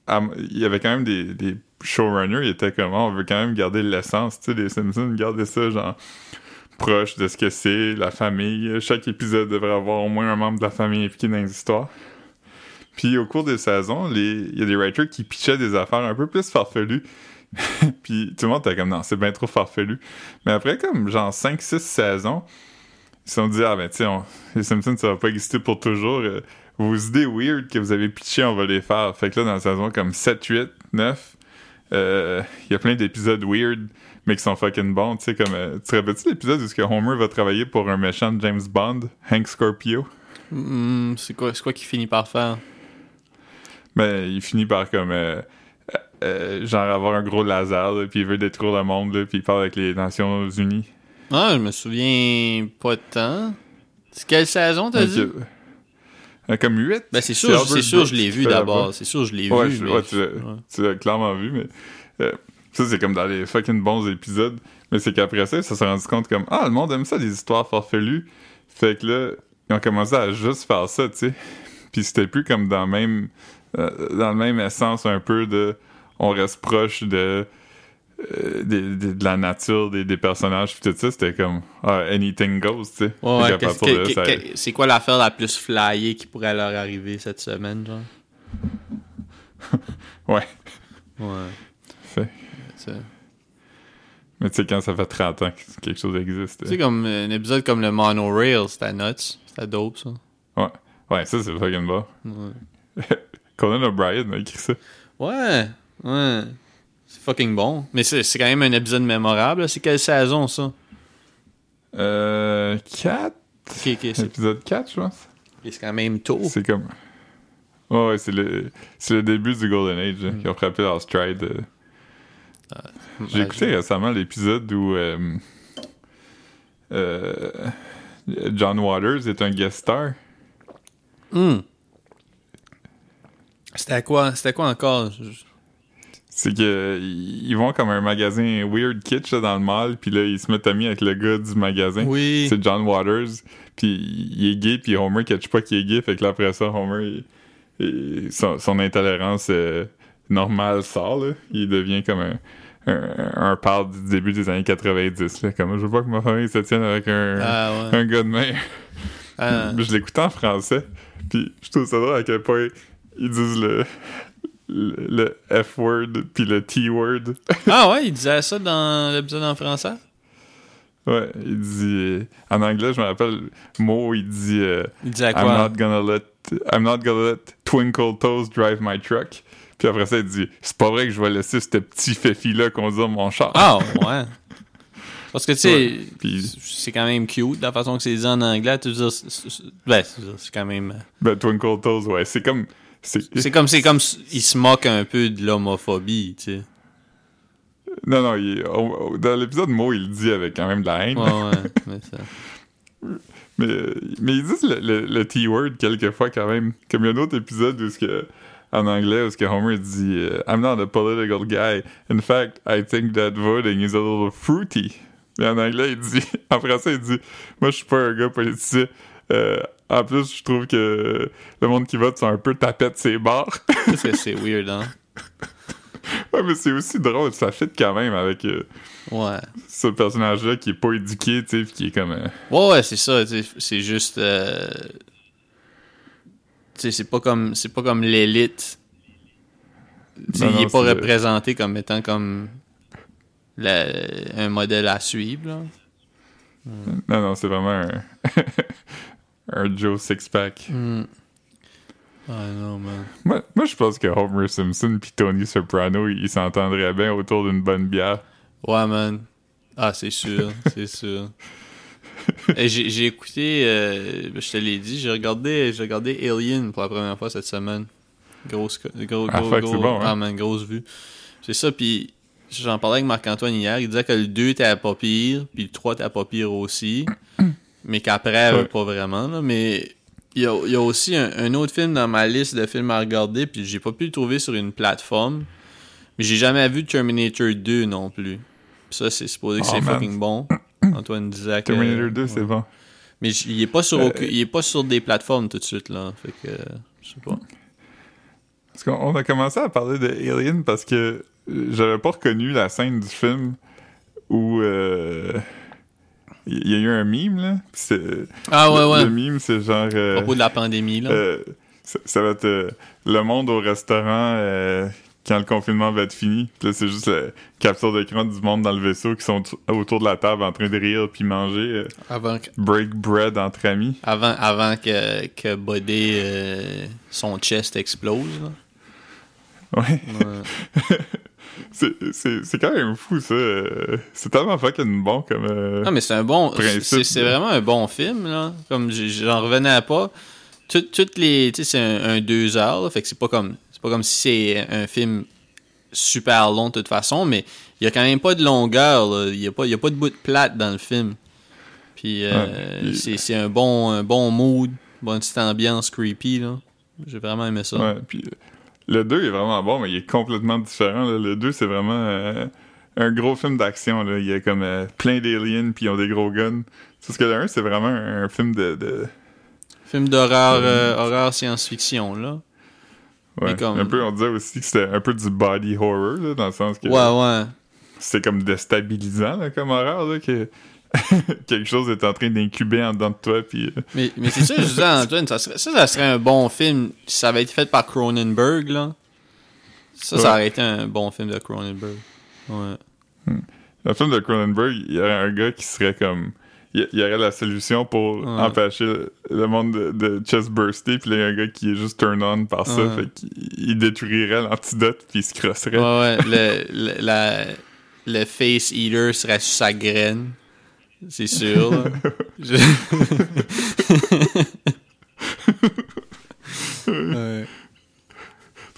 à- il y avait quand même des, des showrunners, ils étaient comme, Ah, on veut quand même garder l'essence, tu sais, les Simpsons, garder ça, genre, proche de ce que c'est, la famille. Chaque épisode devrait avoir au moins un membre de la famille impliqué dans les histoires. Puis au cours des saisons, il y a des writers qui pitchaient des affaires un peu plus farfelues. <laughs> Puis tout le monde était comme, non, c'est bien trop farfelu. Mais après, comme genre 5-6 saisons, ils se sont dit, ah ben, tu sais, on- les Simpsons, ça va pas exister pour toujours. Euh, vos idées weird que vous avez pitchées, on va les faire. Fait que là, dans la saison comme 7, 8, 9, euh, il y a plein d'épisodes weird, mais qui sont fucking bons. Tu sais, comme, euh, tu te rappelles-tu l'épisode où Homer va travailler pour un méchant de James Bond, Hank Scorpio? Hmm, c'est quoi, c'est quoi qu'il finit par faire? Ben, il finit par comme. euh, euh, genre avoir un gros laser, là, puis il veut détruire le monde, là, puis il parle avec les Nations Unies. Ah, je me souviens pas de temps. C'est quelle saison, t'as Donc, dit? euh, comme 8. Ben, c'est sûr, c'est sûr, je l'ai vu d'abord. C'est sûr, je l'ai ouais, vu. je- mais- ouais, tu l'as- ouais. tu l'as clairement vu, mais. euh, ça, c'est comme dans les fucking bons épisodes. Mais c'est qu'après ça, ça s'est rendu compte comme Ah, le monde aime ça, des histoires farfelues. Fait que là, ils ont commencé à juste faire ça, tu sais. Puis c'était plus comme dans même. euh, dans le même essence un peu de. On reste proche de. euh, de la nature des, des personnages puis tout ça c'était comme ah, anything goes tu sais Ouais, ça- c'est quoi l'affaire la plus flyée qui pourrait leur arriver cette semaine, genre? <laughs> ouais Ouais. C'est mais tu sais quand ça fait 30 ans que quelque chose existe comme euh, un épisode comme le Monorail, c'était nuts. C'était dope, ça. Ouais, ouais, ça c'est fucking bon. Ouais. <laughs> Conan O'Brien a écrit ça. Ouais, ouais. C'est fucking bon. Mais c'est c'est quand même un épisode mémorable. C'est quelle saison, ça? Euh. 4 Ok, ok, c'est Épisode 4, je pense. c'est quand même tôt. C'est comme. Ouais, ouais, c'est le, c'est le début du Golden Age. Mm. là, Ils ont frappé leur stride. euh. J'ai Ouais, écouté récemment l'épisode où. euh, euh, John Waters est un guest star. Hmm. C'était quoi? C'était quoi encore? Je- C'est que ils vont comme un magasin weird kitsch là, dans le mall, puis là ils se mettent amis avec le gars du magasin. Oui. C'est John Waters, puis il est gay, puis Homer catch pas qu'il est gay, fait que là après ça, Homer, il- il- son, son intolérance euh, normale sort, là. Il devient comme un, un, un père du début des années 90, là. Comme je veux pas que ma famille se tienne avec un, Ah ouais. un gars de main. Ah. <laughs> Je l'écoutais en français, puis je trouve ça drôle à quel point ils disent le, le, F-word, puis le T-word. <laughs> Ah ouais, il disait ça dans l'épisode en français? Ouais, il dit. en anglais, je me rappelle, mot, il dit. euh, Il disait I'm quoi? not gonna let I'm not gonna let Twinkle Toes drive my truck. Puis après ça, il dit C'est pas vrai que je vais laisser ce petit féfi-là conduire mon char. Ah ouais. Parce que tu sais, Ouais, c'est quand même cute la façon que c'est dit en anglais. Tu veux dire, c'est- c'est- ben, c'est c'est quand même. euh, Ben, Twinkle Toes, ouais, c'est comme. C'est... Comme, c'est comme, il se moque un peu de l'homophobie, tu sais. Non, non, il- dans l'épisode Mo, il le dit avec quand même de la haine. Ouais, ouais. mais ça- <laughs> Mais, mais ils disent le, le- le T-word quelquefois quand même. Comme il y a un autre épisode où ce que, en anglais, où ce que Homer dit euh, I'm not a political guy. In fact, I think that voting is a little fruity. Mais en anglais, il dit, <laughs> en français, il dit Moi, je suis pas un gars politicien. Euh, en plus, je trouve que le monde qui vote sont un peu tapettes ses barres. Parce que c'est weird, hein. <laughs> ouais, mais c'est aussi drôle, ça fit quand même avec euh, Ouais. ce personnage-là qui est pas éduqué, tu sais, qui est comme. euh, Ouais, ouais, c'est ça, tu sais, c'est juste. euh, Tu sais, c'est pas comme, c'est pas comme l'élite. Tu sais, Non, il est pas c'est- représenté comme étant comme la- un modèle à suivre, là. Non, non, c'est vraiment un, <laughs> un Joe Sixpack. Ah non, man. Moi, moi, je pense que Homer Simpson puis Tony Soprano, ils s'entendraient bien autour d'une bonne bière. Ouais, man. Ah, c'est sûr, <laughs> c'est sûr. Et J'ai écouté, euh, je te l'ai dit, j'ai regardé, j'ai regardé Alien pour la première fois cette semaine. Grosse, gros, Ah, gros, gros- bon, hein? ah, man, grosse vue. C'est ça, puis j'en parlais avec Marc-Antoine hier, il disait que le 2 était pas pire, puis le 3 était pas pire aussi, mais qu'après, euh, Ouais. pas vraiment, là, mais il y a, y a aussi un, un autre film dans ma liste de films à regarder, puis j'ai pas pu le trouver sur une plateforme, mais j'ai jamais vu Terminator 2 non plus. Puis ça, c'est supposé que Oh, c'est fucking bon. <coughs> Antoine disait que... Terminator 2, c'est ouais. bon. Mais il est pas sur Euh, il est pas sur des plateformes tout de suite là, fait que euh, je sais pas. Parce qu'on on a commencé à parler de Alien parce que euh, j'avais pas reconnu la scène du film où euh, il y a eu un mime, là. Ah ouais le, ouais. Le mime, c'est genre. À euh, propos de la pandémie là. euh, ça, ça va être euh, le monde au restaurant euh, quand le confinement va être fini. Puis là, c'est juste la capture d'écran du monde dans le vaisseau qui sont autour de la table en train de rire puis manger. Avant que- break bread entre amis. avant avant que que Bodé son chest explose là. Ouais. Ouais. <laughs> C'est- quand même fou, ça. euh, C'est tellement fucking bon comme. euh, Non mais c'est un bon c'est vraiment un bon film là, comme j'en revenais pas. Tout- toutes les tu sais c'est un, un deux heures là, fait que c'est pas comme C'est pas comme si c'est un film super long de toute façon, mais il y a quand même pas de longueur. là. Il y a pas, y a pas de bout de plate dans le film. Puis euh, Ouais, c'est c'est un bon, un bon mood, bonne petite ambiance creepy là. J'ai vraiment aimé ça. Ouais, puis euh, le 2 est vraiment bon, mais il est complètement différent. là. Le 2, c'est vraiment euh, un gros film d'action. Il y a comme euh, plein d'aliens, puis ils ont des gros guns. Parce que le 1, c'est vraiment un, un film de... de- Film d'horreur, euh, horreur science-fiction là. ouais, comme- Un peu, on disait aussi que c'était un peu du body horror, là, dans le sens que Ouais, ouais. c'est comme déstabilisant là, comme horreur, là, que <laughs> quelque chose est en train d'incuber en dedans de toi, puis... euh, Mais, mais c'est ça, je disais à Antoine, ça serait, ça, ça serait un bon film si ça avait été fait par Cronenberg, là. Ça, Ouais. ça aurait été un bon film de Cronenberg. Ouais. Dans le film de Cronenberg, il y aurait un gars qui serait comme. Il y- aurait la solution pour Ouais. empêcher le, le monde de, de chest burster, puis là, il y a un gars qui est juste turn on par ça, Ouais. fait qu'il il détruirait l'antidote, puis il se crosserait. Ouais, ouais. Le, le, la, le Face Eater serait sur sa graine. C'est sûr, là. <laughs> Je- Ouais.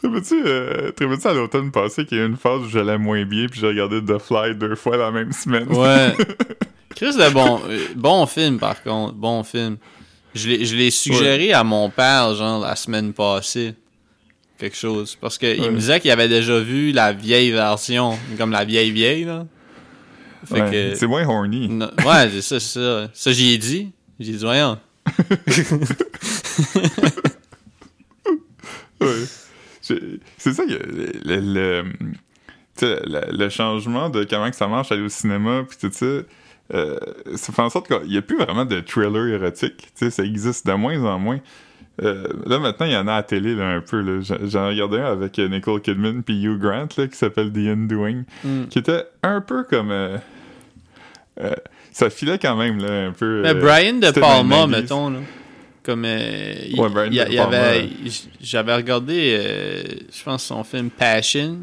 Euh, à l'automne passé qu'il y a eu une phase où j'allais moins bien, puis j'ai regardé The Fly deux fois la même semaine? Ouais. <laughs> Chris de bon, euh, bon film par contre, bon film. Je l'ai, je l'ai suggéré à mon père genre la semaine passée. Quelque chose parce que il Ouais. me disait qu'il avait déjà vu la vieille version, comme la vieille vieille là. Ouais, C'est moins horny. Ouais, c'est ça, c'est ça. Ça j'y ai dit. J'ai dit voyons. <laughs> Ouais. C'est ça, que le, le, le- changement de comment que ça marche aller au cinéma, puis tout ça, euh, ça fait en sorte qu'il n'y a plus vraiment de thriller érotique. Ça existe de moins en moins. Euh, là, maintenant, il y en a à la télé, là, un peu. là. J'en ai regardé un avec euh, Nicole Kidman puis Hugh Grant, là, qui s'appelle The Undoing, Mm. qui était un peu comme... euh, euh, ça filait quand même, là, un peu... Mais Brian De Palma, 90s. mettons là. Comme euh, il, Ouais, Brian y De y Palma. j'avais regardé je pense son film Passion.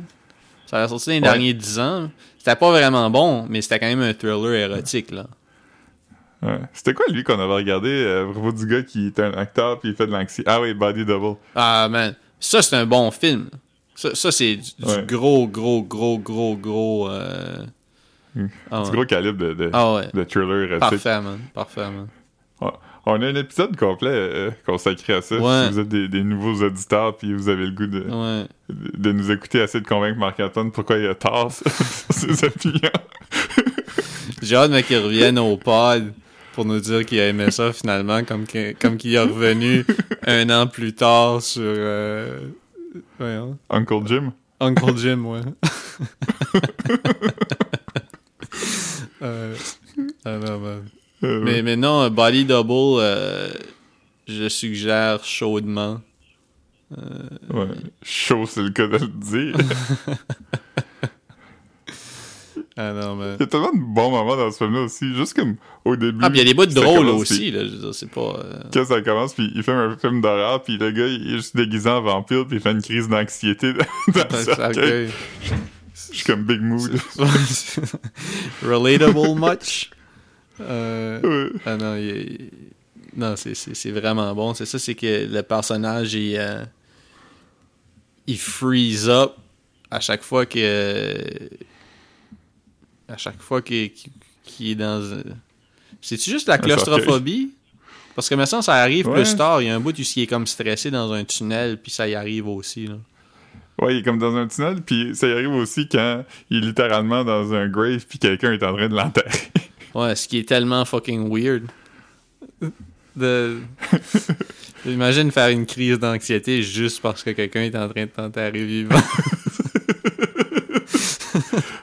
Ça a sorti dans les Ouais. derniers 10 ans. C'était pas vraiment bon, mais c'était quand même un thriller érotique là. Ouais. C'était quoi, lui, qu'on avait regardé euh, à propos du gars qui est un acteur puis il fait de l'anxiété? Ah oui, Body Double. Ah man, ça c'est un bon film. Ça, ça, c'est du, du gros gros gros gros gros euh... Mm. ah, ouais. gros calibre de, de, Ah de thriller. Parfait man, parfait man. On a un épisode complet euh, consacré à ça. Si vous êtes des, des nouveaux auditeurs puis vous avez le goût de, de nous écouter, assez de convaincre Marc-Antoine pourquoi il a tort <laughs> sur ses opinions. J'ai hâte mais qu'il revienne au pod pour nous dire qu'il a aimé ça finalement, comme que- comme qu'il est revenu un an plus tard sur euh, voyons, Uncle Jim? Uncle Jim, ouais. <laughs> Euh. Euh, mais, mais non, Body Double, je suggère chaudement. ouais. Chaud, c'est le cas de le dire. <laughs> Ah non, il y a tellement de bons moments dans ce film-là aussi. Juste comme au début. Ah, puis il y a des bouts ça drôles aussi, là. Je veux dire, c'est pas. euh, Quand ça commence, puis il fait un film d'horreur, puis le gars, il est juste déguisé en vampire, puis il fait une crise d'anxiété <laughs> dans cercueil. cercueil. Je suis comme Big Mood. <laughs> Relatable much? Euh, Ouais. ah non, il est- non c'est, c'est, c'est vraiment bon. C'est ça, c'est que le personnage, il, euh, il freeze up à chaque fois que. À chaque fois qu'il, est dans. un- C'est-tu juste la Un claustrophobie? Parce que maintenant, ça arrive Ouais. plus tard. Il y a un bout où il est comme stressé dans un tunnel, puis ça y arrive aussi. Là. Ouais, il est comme dans un tunnel, puis ça y arrive aussi quand il est littéralement dans un grave, puis quelqu'un est en train de l'enterrer. <laughs> Ouais, ce qui est tellement fucking weird. De... <laughs> Imagine faire une crise d'anxiété juste parce que quelqu'un est en train de t'enterrer vivant. <laughs>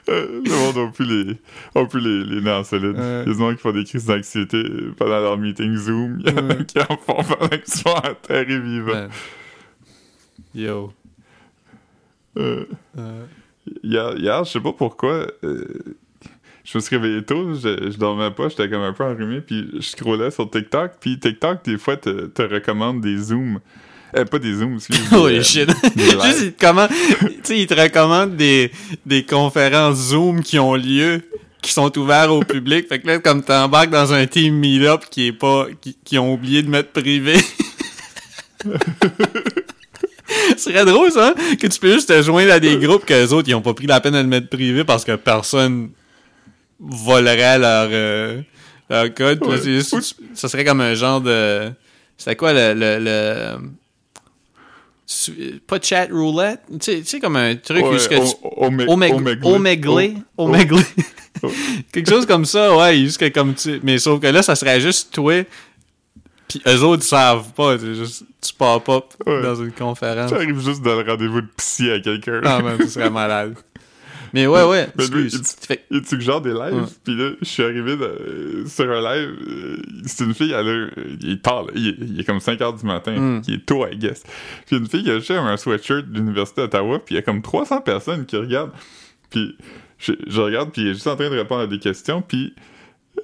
Euh, le monde n'a plus les, a plus les, les nerfs solides. Il y a des gens qui font des crises d'anxiété pendant leur meeting Zoom. Il y en a qui en font pendant qu'ils sont enterrés vivants. Yo. Euh, Euh, hier, hier, je sais pas pourquoi, euh, je me suis réveillé tôt, je, je dormais pas, j'étais comme un peu enrhumé, puis je scrollais sur TikTok, puis TikTok, des fois, te, te recommande des zooms. Euh, pas des zooms. Oh <laughs> des, euh, shit. Juste, il te, sais, il te recommande des, des conférences Zoom qui ont lieu, qui sont ouverts au public. Fait que là, comme t'embarques dans un team meet-up qui est pas, qui, qui ont oublié de mettre privé. <laughs> Ce serait drôle, ça, hein, que tu peux juste te joindre à des groupes que les autres, ils ont pas pris la peine de le mettre privé parce que personne volerait leur, euh, leur code. Là, Ouais. juste- ça serait comme un genre de... C'était quoi le... le, le- Pas chat roulette? Tu sais- tu comme un truc Ouais, tu- Omeg- oméglé. Oméglé. Quelque chose comme ça, ouais, juste que comme tu. Mais sauf que là, ça serait juste toi. Puis eux autres ils savent pas. C'est juste. Tu pars pas Ouais. dans une conférence. J'arrive juste dans le rendez-vous de psy à quelqu'un. Ah, man, ce serait malade. <laughs> Mais ouais, ouais. Mais lui, il- Fait- Il suggère des lives, puis là, je suis arrivé de- sur un live, euh, c'est une fille, elle a, il est tard, là, il, est, il est comme 5h du matin, Mm. il est tôt, I guess. Puis une fille qui a acheté un sweatshirt de l'Université d'Ottawa, puis il y a comme 300 personnes qui regardent, puis je, je regarde, puis elle est juste en train de répondre à des questions, puis euh,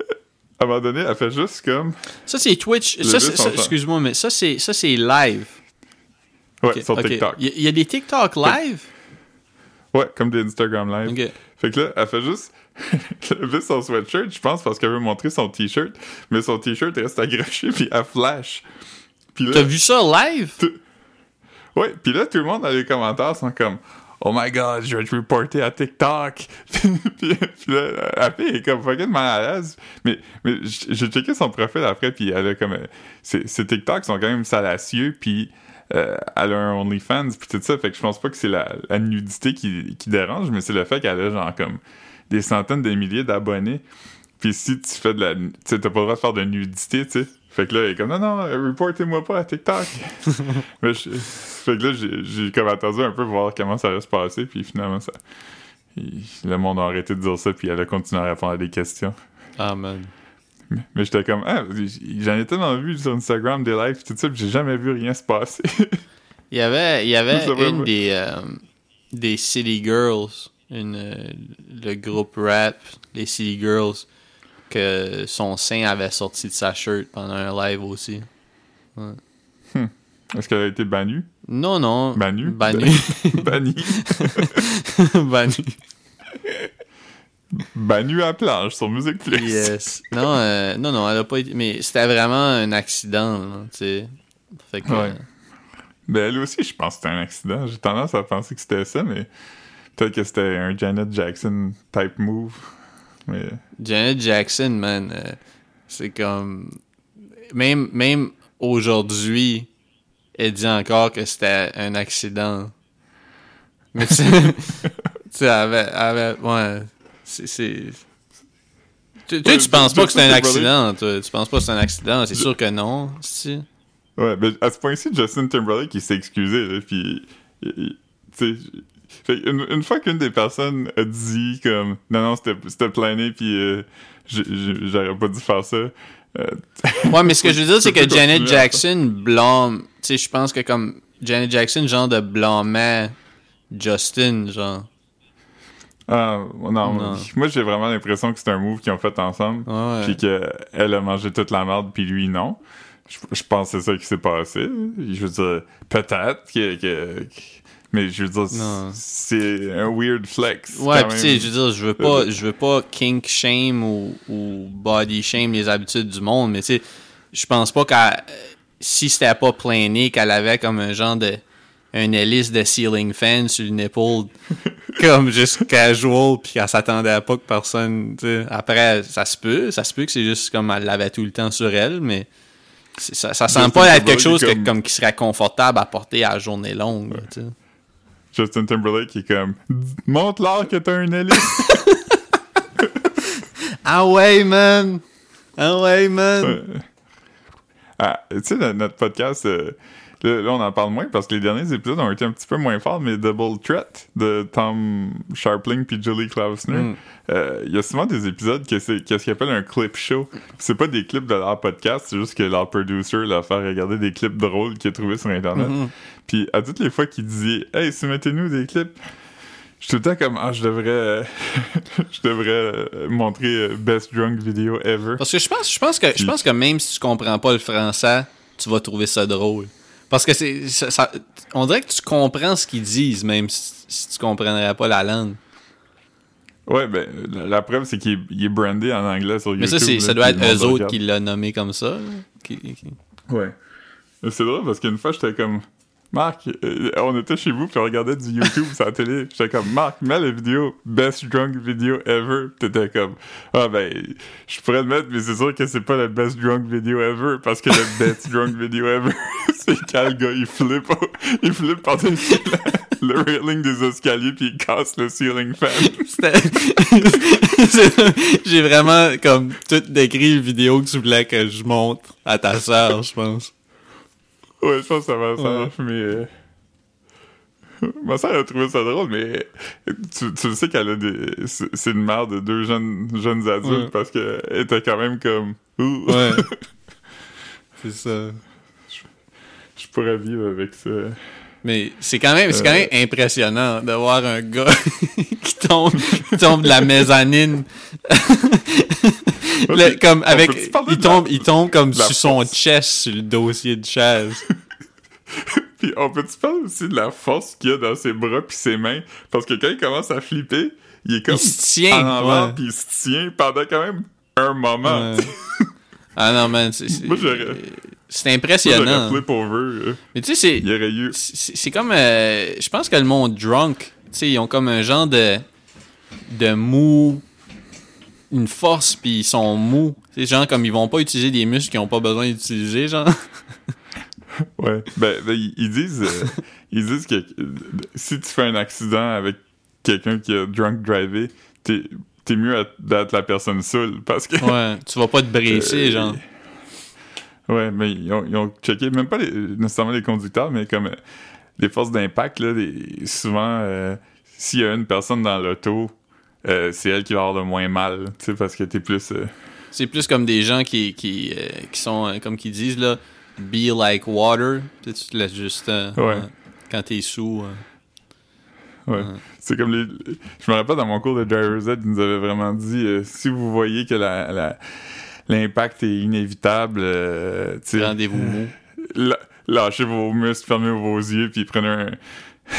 à un moment donné, elle fait juste comme... Ça, c'est Twitch. Ça, ça, excuse-moi, mais ça, c'est ça, c'est live. Ouais, sur ok. TikTok. Il y, il y a des TikTok live? Ouais, comme des Instagram live. Fait que là, elle fait juste <laughs> lever son sweatshirt, je pense, parce qu'elle veut montrer son t-shirt, mais son t-shirt reste accroché, puis elle flash. T'as vu ça live? Ouais, puis là, tout le monde dans les commentaires sont comme Oh my god, je vais te reporter à TikTok. <laughs> puis, puis là, la fille est comme fucking mal à l'aise. Mais, mais j'ai checké son profil après, puis elle a comme. euh, Ses, ses TikToks sont quand même salacieux, puis euh, elle a un OnlyFans, puis tout ça. Fait que je pense pas que c'est la, la nudité qui, qui dérange, mais c'est le fait qu'elle a genre comme des centaines de milliers d'abonnés. Puis si tu fais de la. Tu sais, t'as pas le droit de faire de nudité, tu sais. Fait que là, elle est comme non, non, reportez-moi pas à TikTok. <laughs> Mais je- fait que là, j'ai j'ai comme attendu un peu pour voir comment ça allait se passer, puis finalement, ça. il- le monde a arrêté de dire ça, puis elle a continué à répondre à des questions. Ah, man. Mais, j'étais comme, ah, j'en ai tellement vu sur Instagram des lives, tout ça, j'ai jamais vu rien se passer. Il y avait, il y avait une des, euh, des City Girls, une, euh, le groupe rap, les City Girls, que son sein avait sorti de sa shirt pendant un live aussi. Est-ce qu'elle a été bannue? Non, non. Bannu? Bannu. Bannie? <laughs> <laughs> <laughs> Bannue à la planche sur Musique Plus. Yes. Non, euh, non, non, elle a pas été. Mais c'était vraiment un accident, tu sais. Fait que. Ouais. Ben, elle aussi, je pense que c'était un accident. J'ai tendance à penser que c'était ça, mais peut-être que c'était un Janet Jackson type move. Mais Janet Jackson, man, euh, c'est comme. Même, même aujourd'hui, elle dit encore que c'était un accident. Mais tu sais, <laughs> tu sais, elle avait, elle avait- Ouais. C'est. Tu, Ouais, tu penses pas que c'est un accident, toi. Tu penses pas que c'est un accident. C'est sûr que non. si. Ouais, mais à ce point-ci, Justin Timberlake, il s'est excusé, là, puis... il- il- Tu sais... fait Une, une fois qu'une des personnes a dit comme non non c'était c'était plané puis euh, j'aurais pas dû faire ça euh, Ouais, mais ce que je veux dire, c'est Tu que <laughs> Janet Jackson blâme. Tu sais, je pense que comme Janet Jackson, genre de blâmait Justin, genre. Ah non, Non. <laughs> moi j'ai vraiment l'impression que c'est un move qu'ils ont fait ensemble Ouais. puis qu'elle a mangé toute la merde puis lui non je, je pense que c'est ça qui s'est passé je veux dire peut-être que, que- que- mais je veux dire c'est un weird flex Ouais, tu sais, je veux dire, je veux pas, je veux pas kink shame ou, ou body shame les habitudes du monde, mais tu sais, je pense pas qu'elle, si c'était pas plané, qu'elle avait comme un genre de, un hélice de ceiling fan sur une épaule, comme juste casual, puis qu'elle s'attendait à pas que personne, tu sais, après, ça se peut, ça se peut que c'est juste comme elle l'avait tout le temps sur elle, mais ça, ça semble Justin pas être quelque chose que, comme- comme qui serait confortable à porter à la journée longue, tu sais. Justin Timberlake qui est comme montre-leur que t'as un hélice <laughs> Ah ouais, man! Ah ouais, man! Ouais. Ah, tu sais, notre podcast, euh, là, là, on en parle moins parce que les derniers épisodes ont été un petit peu moins forts, mais Double Threat de Tom Sharpling puis Julie Klausner, Mm. euh, il y a souvent des épisodes que c'est qu'est-ce qu'ils appellent un clip show. C'est pas des clips de leur podcast, c'est juste que leur producer leur fait regarder des clips drôles qu'il a trouvés sur Internet. Mhm. Puis à toutes les fois qu'il disait « Hey, soumettez-nous des clips », je suis tout le temps comme « Ah, je devrais, <laughs> je devrais euh, montrer euh, best drunk video ever ». Parce que je pense, je pense que je pense que même si tu comprends pas le français, tu vas trouver ça drôle. Parce que c'est ça, ça- on dirait que tu comprends ce qu'ils disent même si, si tu comprendrais pas la langue. Ouais, ben, la, la preuve, c'est qu'il est, brandé en anglais sur YouTube. Mais ça là, ça doit être eux autres qui l'ont nommé comme ça. Qui- qui- Ouais. C'est drôle parce qu'une fois, j'étais comme. Marc, euh, on était chez vous, puis on regardait du YouTube sur la télé. J'étais comme, Marc, mets la vidéo Best Drunk Video Ever. T'étais comme, ah ben, je pourrais le mettre, mais c'est sûr que c'est pas le Best Drunk Video Ever, parce que le Best Drunk Video Ever, <laughs> c'est quand le gars, il flippe, il flippe par-dessus <laughs> le, railing des escaliers, puis il casse le ceiling fan. <laughs> J'ai vraiment, comme, tout décrit une vidéo que tu voulais que je montre à ta sœur, je pense. Ouais, je pense que ça va ça, Ouais. mais... euh, Ma soeur a trouvé ça drôle, mais tu, tu le sais qu'elle a des... C'est une mère de deux jeunes, jeunes adultes Ouais. parce qu'elle était quand même comme... Ouh, Ouais. <laughs> C'est ça. je pourrais vivre avec ça. Mais c'est quand même, c'est quand Euh. même impressionnant de voir un gars <laughs> qui tombe, qui tombe de la mezzanine. <laughs> Le- comme avec, il la- tombe, il tombe comme sur son chest sur le dossier de chaise. <laughs> Puis on peut-tu parler aussi de la force qu'il y a dans ses bras puis ses mains? Parce que quand il commence à flipper, il est comme Il se tient, en avant ouais. puis il se tient pendant quand même un moment. Ouais. Ah non man, c'est c'est- Moi, impressionnant. flip over. euh, Mais tu sais, c'est Il y aurait eu... c'est c'est comme euh, je pense que le monde drunk, tu sais, ils ont comme un genre de de mou une force puis ils sont mous. C'est genre comme ils vont pas utiliser des muscles qu'ils ont pas besoin d'utiliser genre. <laughs> Ouais. Ben, ben, ils, disent, euh, <laughs> ils disent que euh, si tu fais un accident avec quelqu'un qui a drunk drivé, t'es t'es mieux d'être la personne seule parce que. Ouais, tu vas pas te brisser Euh, genre. <laughs> Ouais, mais ils ont, ils ont checké, même pas les- nécessairement les conducteurs, mais comme euh, les forces d'impact, là, les- souvent, s'il y a une personne dans l'auto, euh, c'est elle qui va avoir le moins mal, tu sais, parce que t'es plus. euh, C'est plus comme des gens qui qui, euh, qui sont comme qu'ils disent là be like water, tu te laisses juste Ouais. quand t'es sous. Ouais. C'est comme les. Je me rappelle dans mon cours de Driver's Ed, ils nous avaient vraiment dit si vous voyez que la, la- l'impact est inévitable, tu sais, Rendez-vous mou. <laughs> lâchez vos muscles, fermez vos yeux, puis prenez un.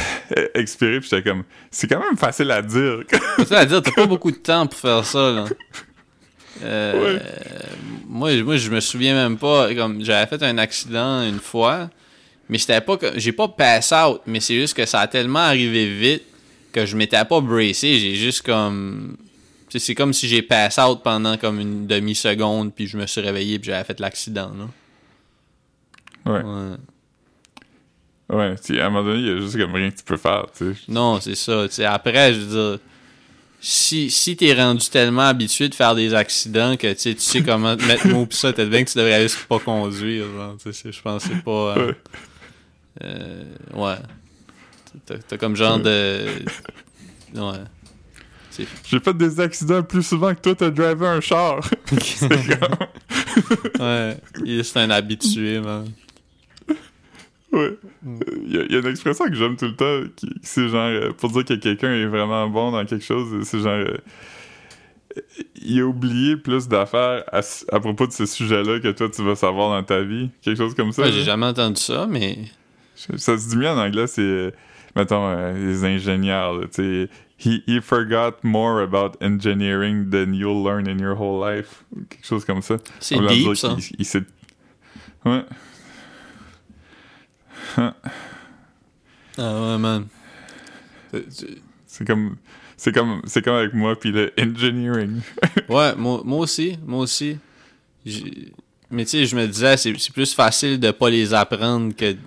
<laughs> Expirez, puis j'étais comme. C'est quand même facile à dire. C'est ça à dire, t'as pas beaucoup de temps pour faire ça, là. Euh, moi, moi, je me souviens même pas. Comme j'avais fait un accident une fois, mais c'était pas que j'ai pas pass out, mais c'est juste que ça a tellement arrivé vite que je m'étais pas bracé. J'ai juste comme, c'est comme si j'ai pass out pendant comme une demi seconde, puis je me suis réveillé, puis j'avais fait l'accident, là. ouais. Ouais. Ouais, à un moment donné, il y a juste comme rien que tu peux faire, tu sais. Non, c'est ça. Après, je veux dire, si, si t'es rendu tellement habitué de faire des accidents que tu sais, tu sais <laughs> comment te mettre mot pis ça, peut-être bien que tu devrais juste pas conduire. je pense que c'est pas. euh, Ouais. euh, ouais. T'as, comme genre de. Ouais. J'ai fait des accidents plus souvent que toi, t'as drivé un char. <laughs> <laughs> C'est comme. ouais. Il est- C'est un habitué, man. Ouais. Il y, a- il y a une expression que j'aime tout le temps, qui, qui c'est genre, euh, pour dire que quelqu'un est vraiment bon dans quelque chose, c'est genre, euh, il a oublié plus d'affaires à, propos de ce sujet-là que toi tu vas savoir dans ta vie. Quelque chose comme ça. Ouais, là. j'ai jamais entendu ça, mais. Ça se dit mieux en anglais, c'est, euh, mettons, euh, les ingénieurs, là, tu sais. He, he forgot more about engineering than you'll learn in your whole life. Quelque chose comme ça. C'est deep, ça. il s'est- Ouais. <laughs> Ah ouais, man. C'est- comme, c'est comme, c'est comme avec moi puis le engineering. <laughs> Ouais, moi, moi aussi, moi aussi. Mais tu sais, je me disais, c'est c'est plus facile de pas les apprendre que. Tu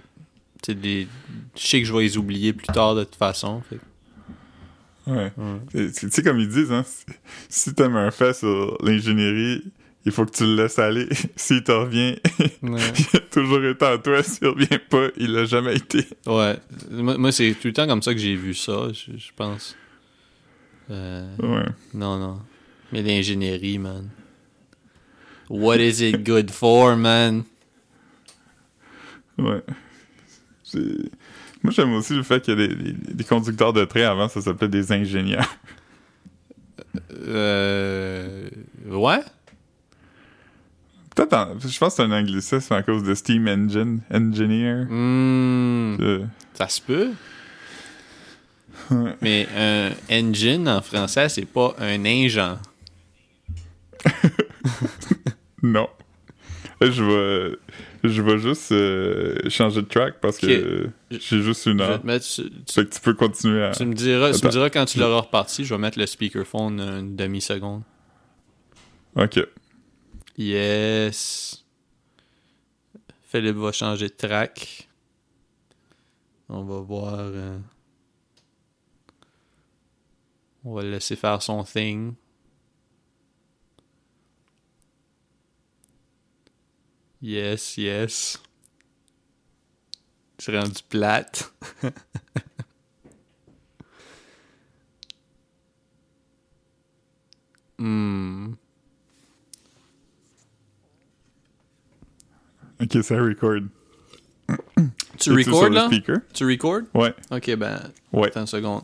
sais, des... je sais que je vais les oublier plus tard de toute façon. fait Ouais. Ouais. Tu sais, comme ils disent, hein, si- si t'aimes un fait sur l'ingénierie, il faut que tu le laisses aller. <laughs> S'il te revient, <laughs> Ouais. il a toujours été en toi. S'il revient pas, il l'a jamais été. Ouais. Moi, moi, c'est tout le temps comme ça que j'ai vu ça, je, je pense. Euh, Ouais. non, non. Mais l'ingénierie, man. What is it good for, man? Ouais. Moi, j'aime aussi le fait que les, les- les conducteurs de train, avant, ça s'appelait des ingénieurs. Euh. Ouais? Peut-être, je pense que c'est un anglicisme à cause de Steam Engine, Engineer. Hmm. Ça se peut. Mais un engine en français, c'est pas un ingent. <laughs> non. Je vais, Je vais juste euh, changer de track parce que j'ai juste une Je vais heure. te mettre sur- tu, Fait que tu peux continuer à. tu me diras, tu me diras quand tu l'auras reparti, je vais mettre le speakerphone une demi-seconde. Ok. Yes. Philippe va changer de track. On va voir. euh, On va le laisser faire son thing. Yes, yes. C'est rendu plate. <laughs> Hmm. Ok, ça record. Tu recordes là? speaker? Tu recordes? Ouais. Ok, ben, Ouais. attends une seconde.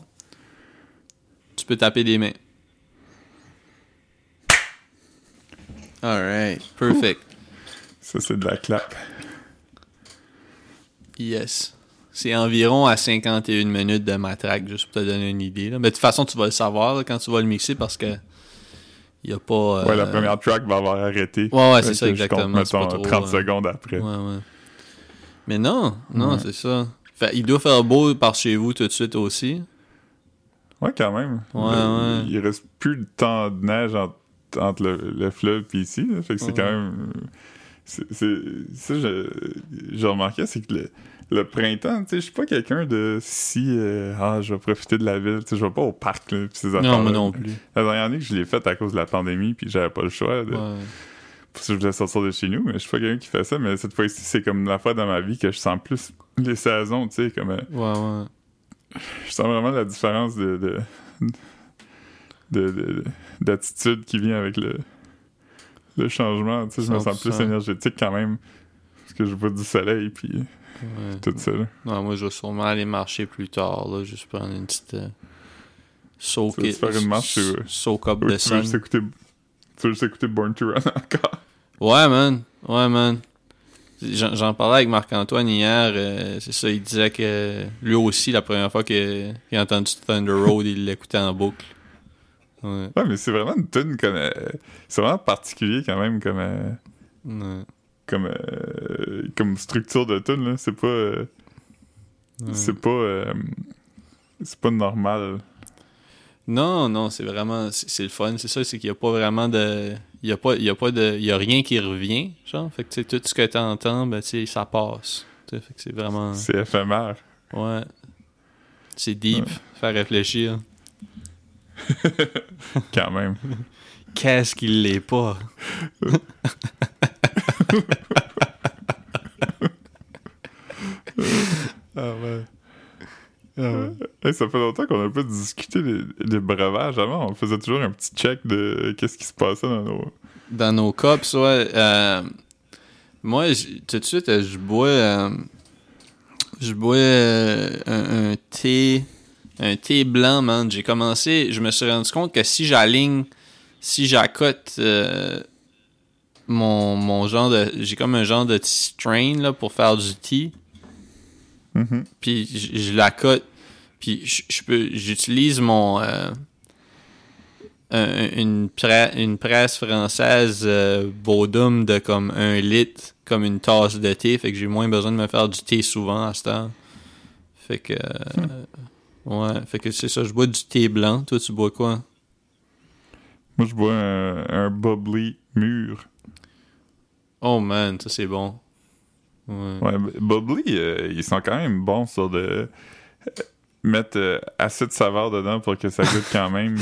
Tu peux taper des mains. Alright, perfect. Ça, c'est de la clap. Yes. C'est environ à 51 minutes de matraque, juste pour te donner une idée. là. Mais de toute façon, tu vas le savoir là, quand tu vas le mixer parce que il y a pas. Ouais, la euh, première track va avoir arrêté. Ouais, ouais, c'est ça, que je compte, exactement. Pas mettons, trop, 30 euh, secondes après. Ouais, ouais. Mais non, non, Ouais. c'est ça. Fait, il doit faire beau par chez vous tout de suite aussi. Ouais, quand même. Ouais, Le- ouais. Il reste plus de temps de neige entre, entre le, le fleuve et ici. là. Fait que c'est quand même. c'est ça, je- j'ai remarqué, c'est que le, le printemps, tu sais, je suis pas quelqu'un de si. euh, ah, je vais profiter de la ville. Tu sais, je vais pas au parc, là, pis ces Non, affaires-là. moi non plus. La dernière année que je l'ai faite à cause de la pandémie, puis j'avais pas le choix. de- Ouais. Parce que je voulais sortir de chez nous, mais je suis pas quelqu'un qui fait ça. Mais cette fois-ci, c'est comme la fois dans ma vie que je sens plus les saisons, tu sais, comme. euh, Ouais, ouais. je sens vraiment la différence de, de, de- de- d'attitude qui vient avec le, le changement. Tu sais, je me sens plus 100%. énergétique quand même. Parce que je vois du soleil puis ouais. tout ça. là. Non, moi, je vais sûrement aller marcher plus tard, là, juste prendre une petite. Euh, soak, Tu veux faire une marche, tu- soak up the tu veux sun. juste écouter, tu veux juste écouter Born to Run encore? Ouais, man. Ouais, man. J'en parlais avec Marc-Antoine hier. euh, c'est ça, il disait que lui aussi, la première fois qu'il a entendu Thunder Road, il l'écoutait en boucle. Ouais. Ouais, mais c'est vraiment une tune comme. euh, c'est vraiment particulier quand même comme. euh, ouais. Comme, euh, comme structure de tune là. C'est pas. euh, Ouais. c'est pas. euh, c'est pas normal. Non, non, c'est vraiment. C'est le fun. C'est ça, c'est qu'il n'y a pas vraiment de. Il y a pas, il y a pas de. Il y a rien qui revient, genre. Fait que, tu sais, tout ce que tu entends, ben, tu sais, ça passe. Fait que c'est vraiment. C'est éphémère. Ouais. C'est deep. Faire réfléchir. <laughs> Quand même. <laughs> Qu'est-ce qu'il l'est pas? <laughs> ah ouais. Hey, ça fait longtemps qu'on n'a pas discuté des, des breuvages. Avant, on faisait toujours un petit check de qu'est-ce qui se passait dans nos. Dans nos cups, ouais. euh, moi, j- tout de suite, je bois. euh, je bois euh, un, un thé. Un thé blanc, man. J'ai commencé. Je me suis rendu compte que si j'aligne. Si j'accote. Euh, mon, mon genre de. J'ai comme un genre de petit strain là, pour faire du thé. Mhm. puis je, je la cote puis je, je peux j'utilise mon euh, un- une, pre- une presse française euh, Bodum de comme un litre comme une tasse de thé fait que j'ai moins besoin de me faire du thé souvent à ce temps fait que euh, ouais fait que c'est ça je bois du thé blanc toi tu bois quoi? Moi, je bois un, un bubbly mûr. Oh man ça c'est bon ouais Ouais, euh, ils sont quand même bons sur de. euh, mettre euh, assez de saveur dedans pour que ça goûte quand même.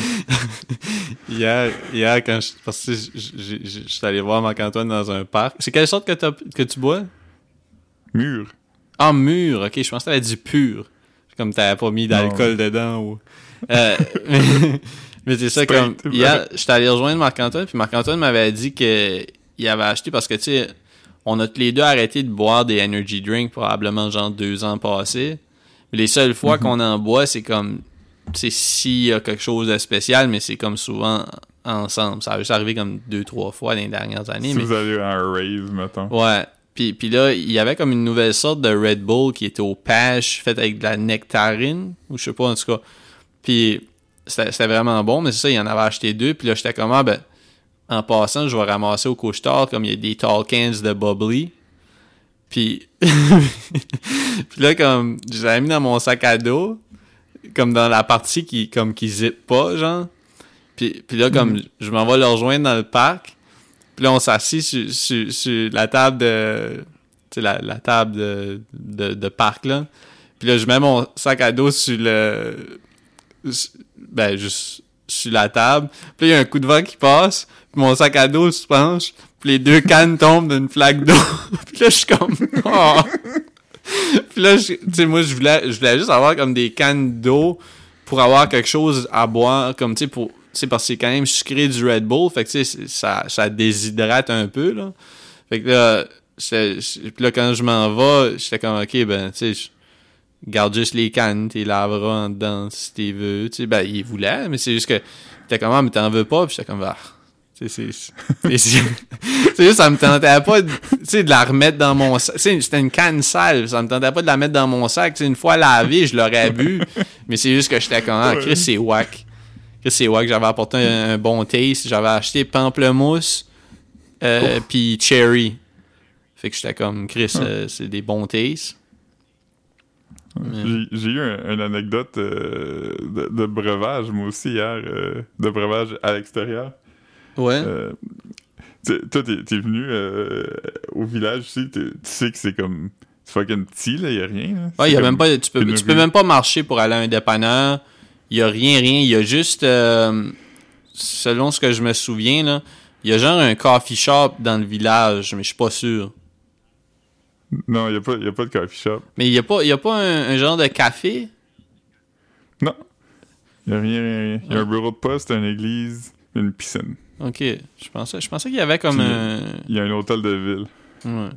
<laughs> Hier, hier quand je, parce que je, je, je- je- je suis allé voir Marc-Antoine dans un parc. C'est quelle sorte que, que tu bois? Mûr. Ah, mûr, ok, je pensais que t'avais dit pur. Comme t'avais pas mis d'alcool dedans ou. <laughs> Euh, <laughs> mais c'est ça, comme. Hier, j'étais allé rejoindre Marc-Antoine, puis Marc-Antoine m'avait dit que il avait acheté parce que, tu sais, on a tous les deux arrêté de boire des energy drinks probablement genre deux ans passés. Mais les seules fois Mhm. qu'on en boit, c'est comme. C'est s'il y a quelque chose de spécial, mais c'est comme souvent ensemble. Ça a juste arrivé comme deux, trois fois dans les dernières années. Si mais vous allez à un rave, mettons. Ouais. Puis, puis là, il y avait comme une nouvelle sorte de Red Bull qui était au pêche, faite avec de la nectarine, ou je sais pas, en tout cas. Puis c'était c'était vraiment bon, mais c'est ça, il en avait acheté deux. Puis là, j'étais comme, ah, ben, en passant, je vais ramasser au couche-tard, comme il y a des tall cans de bubbly. Puis, <laughs> puis là, comme, je l'avais mis dans mon sac à dos, comme dans la partie qui, comme, qui zip pas, genre. Puis, puis là, comme, je m'en vais le rejoindre dans le parc. Puis là, on s'assit sur, sur, sur la table de... Tu sais, la, la table de, de, de parc, là. Puis là, je mets mon sac à dos sur le... sur- Ben, juste sur la table. Puis il y a un coup de vent qui passe. Puis mon sac à dos se penche. Puis les deux cannes tombent d'une flaque d'eau. <laughs> puis là, je suis comme... Oh. Puis là, tu sais, moi, je voulais, je voulais juste avoir comme des cannes d'eau pour avoir quelque chose à boire, comme, tu sais, pour... Tu sais, parce que c'est quand même sucré du Red Bull, fait que, tu sais, ça, ça déshydrate un peu, là. Fait que là, puis là, quand je m'en vais, j'étais comme, OK, ben, tu sais, garde juste les cannes, t'es laveras en dedans si t'es veux. Tu sais, ben, il voulait, mais c'est juste que t'es comme, ah, mais t'en veux pas, puis j'étais comme, ah. <laughs> C'est- juste, ça me tentait pas, de- de la remettre dans mon sac. C'était une canne sale, ça me tentait pas de la mettre dans mon sac. Une fois lavée, je l'aurais bu, <laughs> mais c'est juste que j'étais comme, ah, Chris, c'est whack. Chris, c'est whack, j'avais apporté un, un bon taste, j'avais acheté pamplemousse, euh, puis cherry. Fait que j'étais comme, Chris, euh, c'est des bons tastes. J'ai j'ai eu un- une anecdote euh, de, de breuvage, moi aussi, hier, euh, de breuvage à l'extérieur. Ouais. Euh, toi, t'es venu au village ici, tu sais que c'est comme. Fucking petit, là, y a rien. là. Ouais, C'est y a même pas, tu peux, tu peux même pas marcher pour aller à un dépanneur. Y a rien, rien. Il y a juste, selon ce que je me souviens, là, y a genre un coffee shop dans le village, mais je suis pas sûr. <laughs> Non, y a, pas, y a pas de coffee shop. Mais il y a pas, il y a pas un, un genre de café? Non. Y a rien, rien, rien. Y a un bureau de poste, une église, une piscine. Ok. Je pensais, je pensais qu'il y avait comme un. Y a un hôtel de ville. Ouais.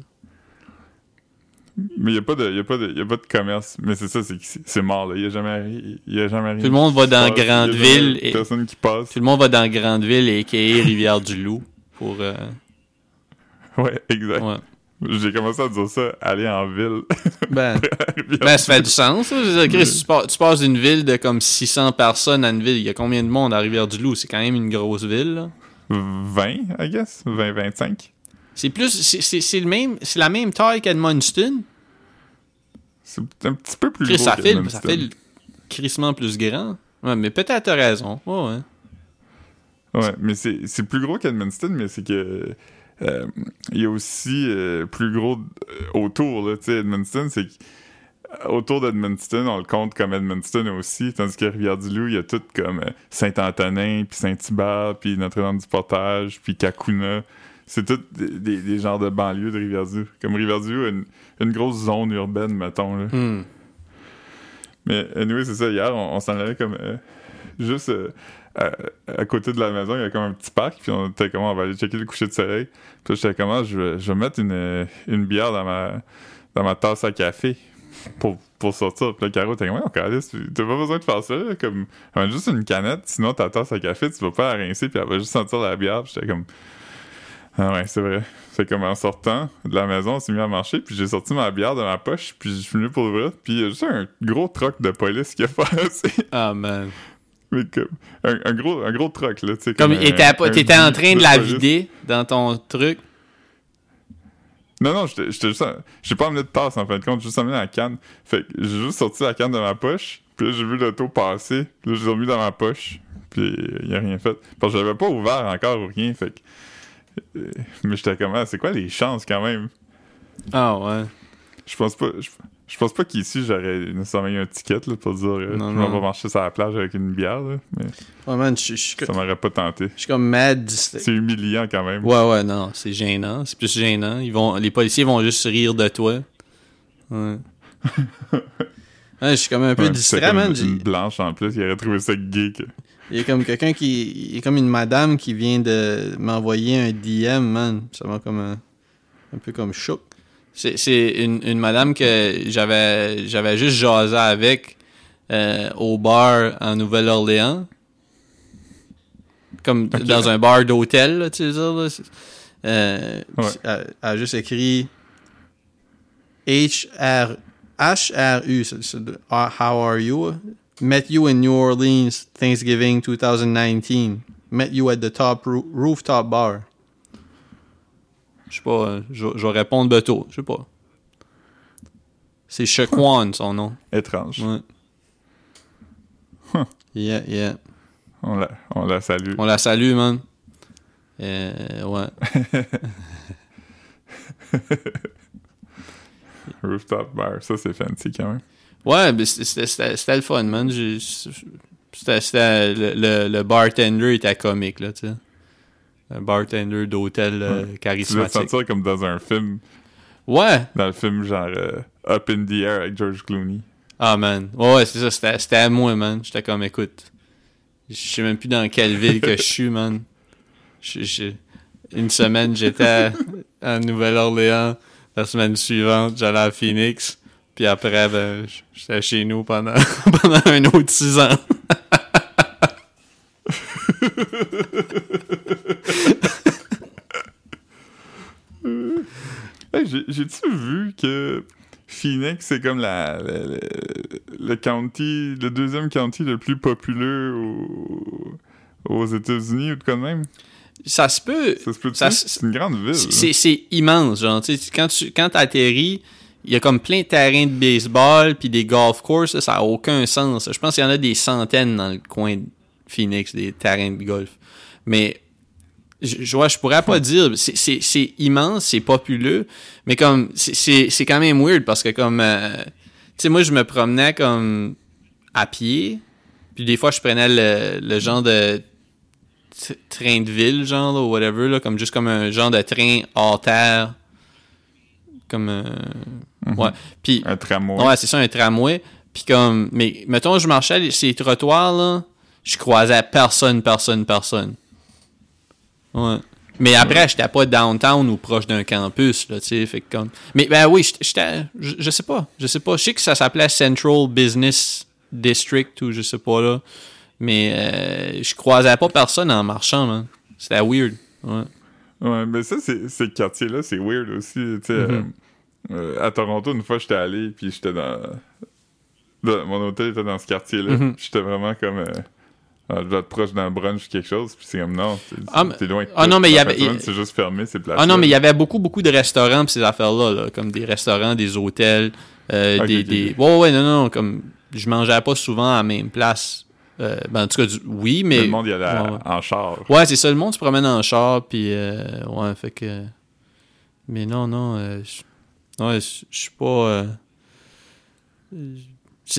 Mais y a pas de, y a pas de, y a pas de commerce. Mais c'est ça, c'est mort, là. Y a jamais, y a jamais rien. Tout le monde va qui dans passe. A grande ville et- Personne qui passe. Tout le monde va dans Grandeville et a.k.a. Rivière-du-Loup pour. euh, Ouais, exact. ouais. J'ai commencé à dire ça, aller en ville. Ben, <laughs> ben, ça fait du sens. ça. Dire, Chris, tu, pars- tu passes d'une ville de comme 600 personnes à une ville. Il y a combien de monde à Rivière-du-Loup? C'est quand même une grosse ville. là. 20, I guess. 20, 25. C'est plus. c'est- le même. C'est la même taille qu'Edmundston. C'est un petit peu plus Chris, gros ça fait, ça fait le crissement plus grand. Ouais, mais peut-être t'as raison. Ouais, ouais. Ouais, mais c'est c'est plus gros qu'Edmundston, mais c'est que il y a aussi euh, plus gros euh, autour, là, tu sais, Edmundston, c'est que euh, autour d'Edmundston, on le compte comme Edmundston aussi, tandis que Rivière-du-Loup, il y a tout comme euh, Saint-Antonin, puis Saint-Hubert, puis Notre-Dame-du-Portage, puis Cacuna. C'est tout des, des- des genres de banlieues de Rivière-du-Loup. Comme Rivière-du-Loup une, une grosse zone urbaine, mettons, là. Hmm. Mais anyway, c'est ça, hier, on, on s'en allait comme euh, juste euh, à, côté de la maison, il y a comme un petit parc, puis on était comme on va aller checker le coucher de soleil. Puis j'étais comme Ah, je vais, je vais mettre une, une bière dans ma, dans ma tasse à café pour, pour sortir. Puis là, Caro était comme Ouais, tu- t'as pas besoin de faire ça, comme juste une canette, sinon ta tasse à café, tu vas pas la rincer, puis elle va juste sentir la bière. Puis j'étais comme Ah ouais, c'est vrai. Fait comme en sortant de la maison, on s'est mis à marcher, puis j'ai sorti ma bière de ma poche, puis je suis venu pour ouvrir, puis il y a juste un gros troc de police qui a <laughs> passé. Ah, man. Mais comme, un, un gros, un gros troc, là, tu sais. Comme, t'étais en train de la vider dans ton truc? Non, non, j'étais juste. J'ai pas amené de tasse, en fin de compte, j'ai juste amené la canne. Fait que j'ai juste sorti la canne de ma poche, puis là, j'ai vu l'auto passer, puis là, j'ai remis dans ma poche, puis il a rien fait. Parce que j'avais pas ouvert encore ou rien, fait que. euh, Mais j'étais comme, ah, c'est quoi les chances quand même? Ah, ouais. Je pense pas. Je, je pense pas qu'ici j'aurais nécessairement eu un ticket là, pour dire euh, Non, je m'en vais marcher sur la plage avec une bière, là, mais Ouais, man, je je- je- ça m'aurait pas tenté. je suis comme mad. distrait. C'est humiliant quand même. Ouais, ouais, non, c'est gênant. C'est plus gênant. Ils vont, les policiers vont juste rire de toi. Ouais. <laughs> Ouais, je suis comme un peu Ouais, distrait, comme man. Une, blanche en plus, il aurait trouvé ça gay. que- Il y a comme quelqu'un qui. Il y a comme une madame qui vient de m'envoyer un DM, man. Ça m'a comme un, un peu comme choc. C'est, une, une madame que j'avais j'avais juste jasé avec euh, au bar en Nouvelle-Orléans. Comme dans un bar d'hôtel, tu sais là. Euh, Ouais. elle, elle a juste écrit HR, HRU, uh, How are you? Met you in New Orleans Thanksgiving 2019. Met you at the top roo- rooftop bar. Je sais pas, euh, je je vais répondre bientôt. Je sais pas. C'est Shaquan, son nom. Étrange. Ouais. Huh. Yeah, yeah. On la, on la salue. On la salue, man. Euh, ouais. <laughs> Rooftop bar, ça c'est fancy quand même. Ouais, mais c'était- le fun, man. C'était- le, le, le bartender était comique, là, tu sais. Un bartender d'hôtel euh, Tu te charismatique. sentir comme dans un film, Ouais. dans le film genre euh, Up in the Air avec George Clooney. Ah, man. Ouais, ouais, c'est ça. C'était à moi, man. J'étais comme, écoute, je sais même plus dans quelle ville que je suis, man. Une semaine, j'étais à, à Nouvelle-Orléans. La semaine suivante, j'allais à Phoenix. Puis après, ben, j'étais chez nous pendant, <laughs> pendant un autre six ans. <laughs> Hey, J'ai-tu vu que Phoenix, c'est comme la, la- la- le county, le deuxième county le plus populeux au- aux États-Unis ou de quoi de même? Ça se peut. Ça se peut C'est une grande ville. C'est- immense, genre, quand tu quand atterris, il y a comme plein de terrains de baseball puis des golf courses, ça a aucun sens. Je pense qu'il y en a des centaines dans le coin de Phoenix, des terrains de golf. Mais je, ouais, je pourrais pas dire, c'est- immense, c'est populeux, mais comme c'est- quand même weird parce que comme euh, tu sais moi je me promenais comme à pied, puis des fois je prenais le, le genre de train de ville, genre, là, ou whatever, là, comme juste comme un genre de train hors terre. Comme. euh, Ouais. Puis. Un tramway. Ouais, c'est ça, un tramway. Puis comme. Mais mettons, je marchais ces trottoirs, là, je croisais personne, personne, personne. Ouais. Mais après, j'étais pas downtown ou proche d'un campus, là, tu sais, comme... Mais ben oui, j'étais-. Je, sais pas, je sais pas. Je sais que ça s'appelait Central Business District ou je sais pas, là. Mais euh, je croisais pas personne en marchant, man. C'était weird. Ouais. Ouais, mais ça, c'est, ces quartiers-là, c'est weird aussi. Tu sais, Mhm. euh, euh, à Toronto, une fois, j'étais allé, puis j'étais dans... dans- Mon hôtel était dans ce quartier-là. Mhm. J'étais vraiment comme... Euh... ah, je dois être proche d'un brunch ou quelque chose, puis c'est comme non, t'es, Ah, t'es loin. ah tout. non, mais il y avait- C'est juste fermé, c'est. Ah non, mais il y avait beaucoup, beaucoup de restaurants pis ces affaires-là, là, comme des restaurants, des hôtels, euh, Ok, des... ok, des... Ouais, ouais, non, non, comme... Je mangeais pas souvent à la même place. Euh, ben, en tout cas, du- oui, mais... Le monde y allait Ouais, ouais. en char. Ouais, c'est ça, le monde se promène en char, puis euh, ouais, fait que... Mais non, non, euh, je ouais, je suis pas...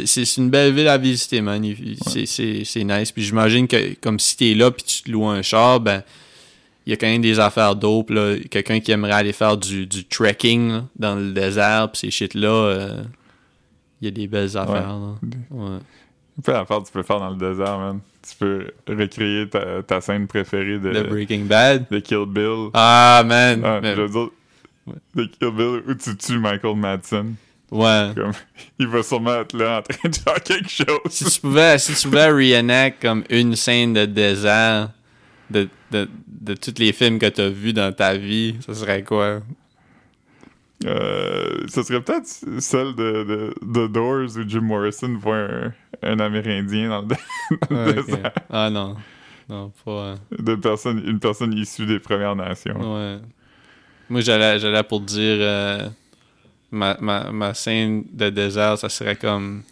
C'est une belle ville à visiter, man. C'est- C'est c'est nice. Puis j'imagine que comme si t'es là, puis tu te loues un char, ben... Il y a quand même des affaires dope, là. Quelqu'un qui aimerait aller faire du, du trekking là, dans le désert, pis ces shit-là, euh, il y a des belles affaires, là. Ouais. Peu d'affaires tu peux faire dans le désert, man. Tu peux recréer ta, ta scène préférée de, The Breaking Bad? de Kill Bill. Ah, man! Ah, je veux dire, de Kill Bill où tu tues Michael Madsen. Ouais. Comme, <laughs> il va sûrement être là en train de faire quelque chose. si tu pouvais, si tu pouvais <laughs> reenact comme une scène de désert de, de, de tous les films que t'as vus dans ta vie, ça serait quoi? Euh, ce serait peut-être celle de, de, de Doors où Jim Morrison voit un, un Amérindien dans le, <laughs> dans désert. Ah non. Non, pas. euh, De personne, une personne issue des Premières Nations. Ouais. Moi, j'allais, j'allais pour dire euh, ma, ma, ma scène de désert, ça serait comme.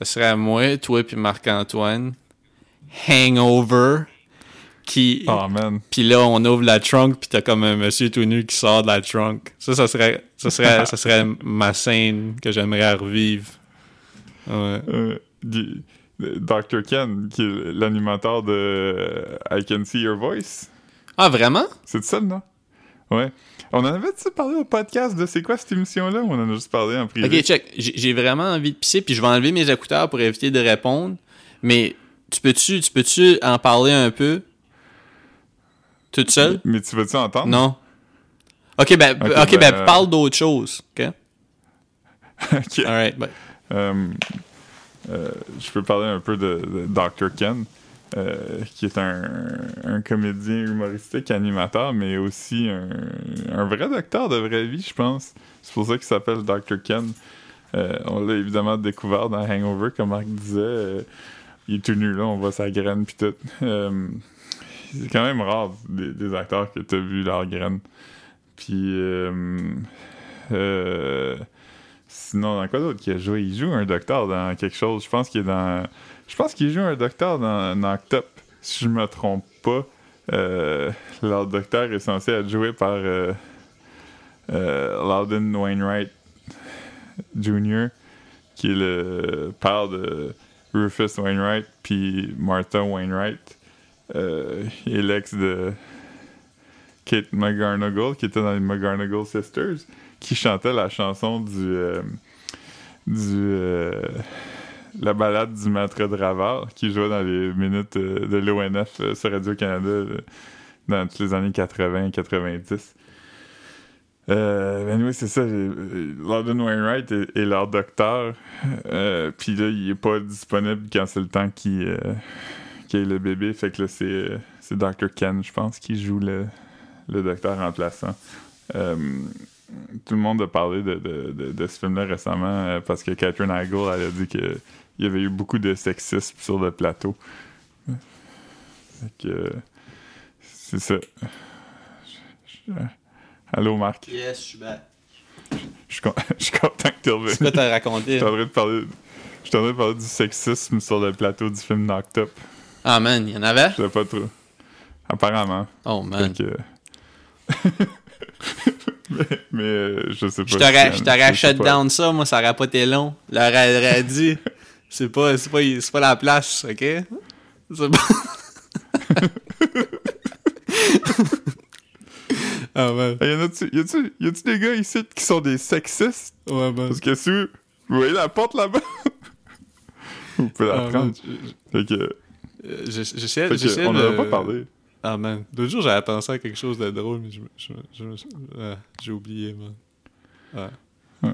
Ça serait moi, toi, puis Marc-Antoine. Hangover. Qui. Oh man. Puis là, on ouvre la trunk, puis t'as comme un monsieur tout nu qui sort de la trunk. Ça, ça serait, ça serait, ça serait ma scène que j'aimerais revivre. Ouais. Euh, Guy- Dr. Ken, qui est l'animateur de I Can See Your Voice. Ah, vraiment? C'est ça, non? Ouais. On en avait-tu parlé au podcast de c'est quoi cette émission-là ou on en a juste parlé en privé? Ok, check. J'ai vraiment envie de pisser, puis je vais enlever mes écouteurs pour éviter de répondre. Mais tu peux-tu, tu peux-tu en parler un peu? Toute seule? Mais tu veux-tu entendre? Non. Ok, ben, ben, ben, euh, parle d'autre chose. Ok? <laughs> ok. Alright. Euh, euh, je peux parler un peu de, de Dr. Ken, euh, qui est un, comédien humoristique, animateur, mais aussi un, vrai docteur de vraie vie, je pense. C'est pour ça qu'il s'appelle Dr. Ken. Euh, on l'a évidemment découvert dans Hangover, comme Marc disait. Euh, il est tout nu là, on voit sa graine pis tout. C'est quand même rare des, acteurs que t'as vu leur graine. Puis Sinon, dans quoi d'autre qu'il a joué? Il joue un docteur dans quelque chose. Je pense qu'il est dans. Je pense qu'il joue un docteur dans Up. Si je me trompe pas, euh, leur docteur est censé être joué par euh, euh, Loudon Wainwright Jr., qui est le père de Rufus Wainwright, puis Martha Wainwright, euh, et l'ex de Kate McGarnagle, qui était dans les McGarnagle Sisters, qui chantait la chanson du. du euh, la balade du maître de Ravard, qui jouait dans les minutes euh, de l'ONF euh, sur Radio-Canada euh, dans toutes les années 80-90. Euh, ben oui, c'est ça. Loudon Wainwright est, leur docteur. Puis là, il est pas disponible quand c'est le temps qu'il euh, le bébé. Fait que là, c'est c'est Dr. Ken, je pense, qui joue le, le docteur remplaçant. Tout le monde a parlé de, de, de, ce film-là récemment parce que Catherine Heigl elle a dit qu'il y avait eu beaucoup de sexisme sur le plateau. Fait que euh, c'est ça. Je- je- Allô Marc, Yes, je suis back. je suis con- <laughs> je suis content que tu reviennes. C'est quoi t'as raconté? Je suis en train de parler. Je suis en train de parler du sexisme sur le plateau du film Knocked Up. Ah man, il y en avait? Je sais pas trop. Apparemment. Oh man. Que... <laughs> mais mais euh, je sais pas. Je t'aurais, si- shut down ça, moi ça aurait pas été long. Leur aurait dit, <laughs> c'est pas, c'est pas, c'est pas la place, ok? C'est pas... <laughs> ah man. Y en a-tu, y a-tu, y a-tu des gars ici qui sont des sexistes? Ouais man. Parce que si vous vous voyez la porte là-bas, <laughs> vous pouvez la Ah, prendre. man. Fait que, Euh, je- J'essaie, fait que j'essaie on de... n'en a pas parlé. Ah man. L'autre jour j'avais pensé à quelque chose de drôle, mais je, me- je, je, me- ah, j'ai oublié man. Ouais.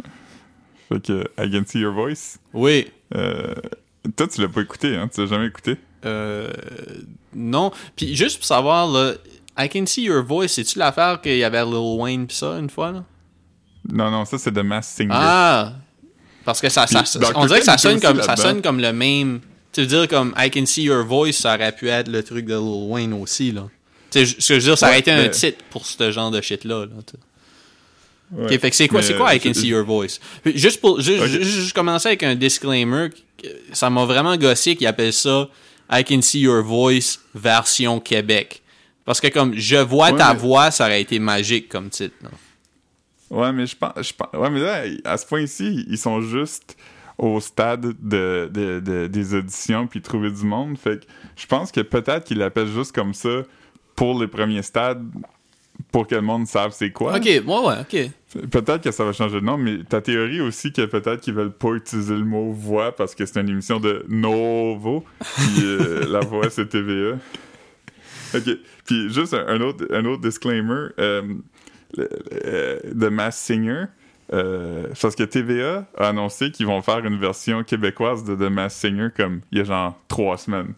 Fait que, I can see your voice. Oui. Euh, toi, tu l'as pas écouté, hein? Tu l'as jamais écouté? Euh, non. Puis juste pour savoir, là, I Can See Your Voice, c'est-tu l'affaire qu'il y avait Lil Wayne pis ça une fois, là? Non, non, ça, c'est The Mass Singer. Ah! Parce que ça, ça, ça- on dirait que ça sonne, comme, ça sonne comme le même. Tu veux dire, comme I Can See Your Voice, ça aurait pu être le truc de Lil Wayne aussi, là. Tu sais, ce que je veux dire, ça aurait Ouais, été un titre pour ce genre de shit-là, là. sais. Ouais. Fait que c'est quoi, c'est quoi I euh, Can je- See Your Voice? Juste pour, juste, commencer avec un disclaimer, ça m'a vraiment gossé qu'ils appellent ça I Can See Your Voice version Québec. Parce que comme je vois Ouais, ta mais- voix, ça aurait été magique comme titre. là. Ouais, mais je pense, je pense- Ouais, mais là, à ce point-ci, ils sont juste au stade de, de- de- des auditions puis trouver du monde. Fait que je pense que peut-être qu'ils l'appellent juste comme ça pour les premiers stades pour que le monde sache c'est quoi. Ok, ouais, ouais, ok. Peut-être que ça va changer de nom, mais ta théorie aussi que peut-être qu'ils veulent pas utiliser le mot voix parce que c'est une émission de Novo, puis euh, <laughs> la voix c'est TVA. Ok, puis juste un, un autre, un autre disclaimer euh, euh, de Mass Singer. euh, parce que TVA a annoncé qu'ils vont faire une version québécoise de The Mass Singer comme il y a genre trois semaines.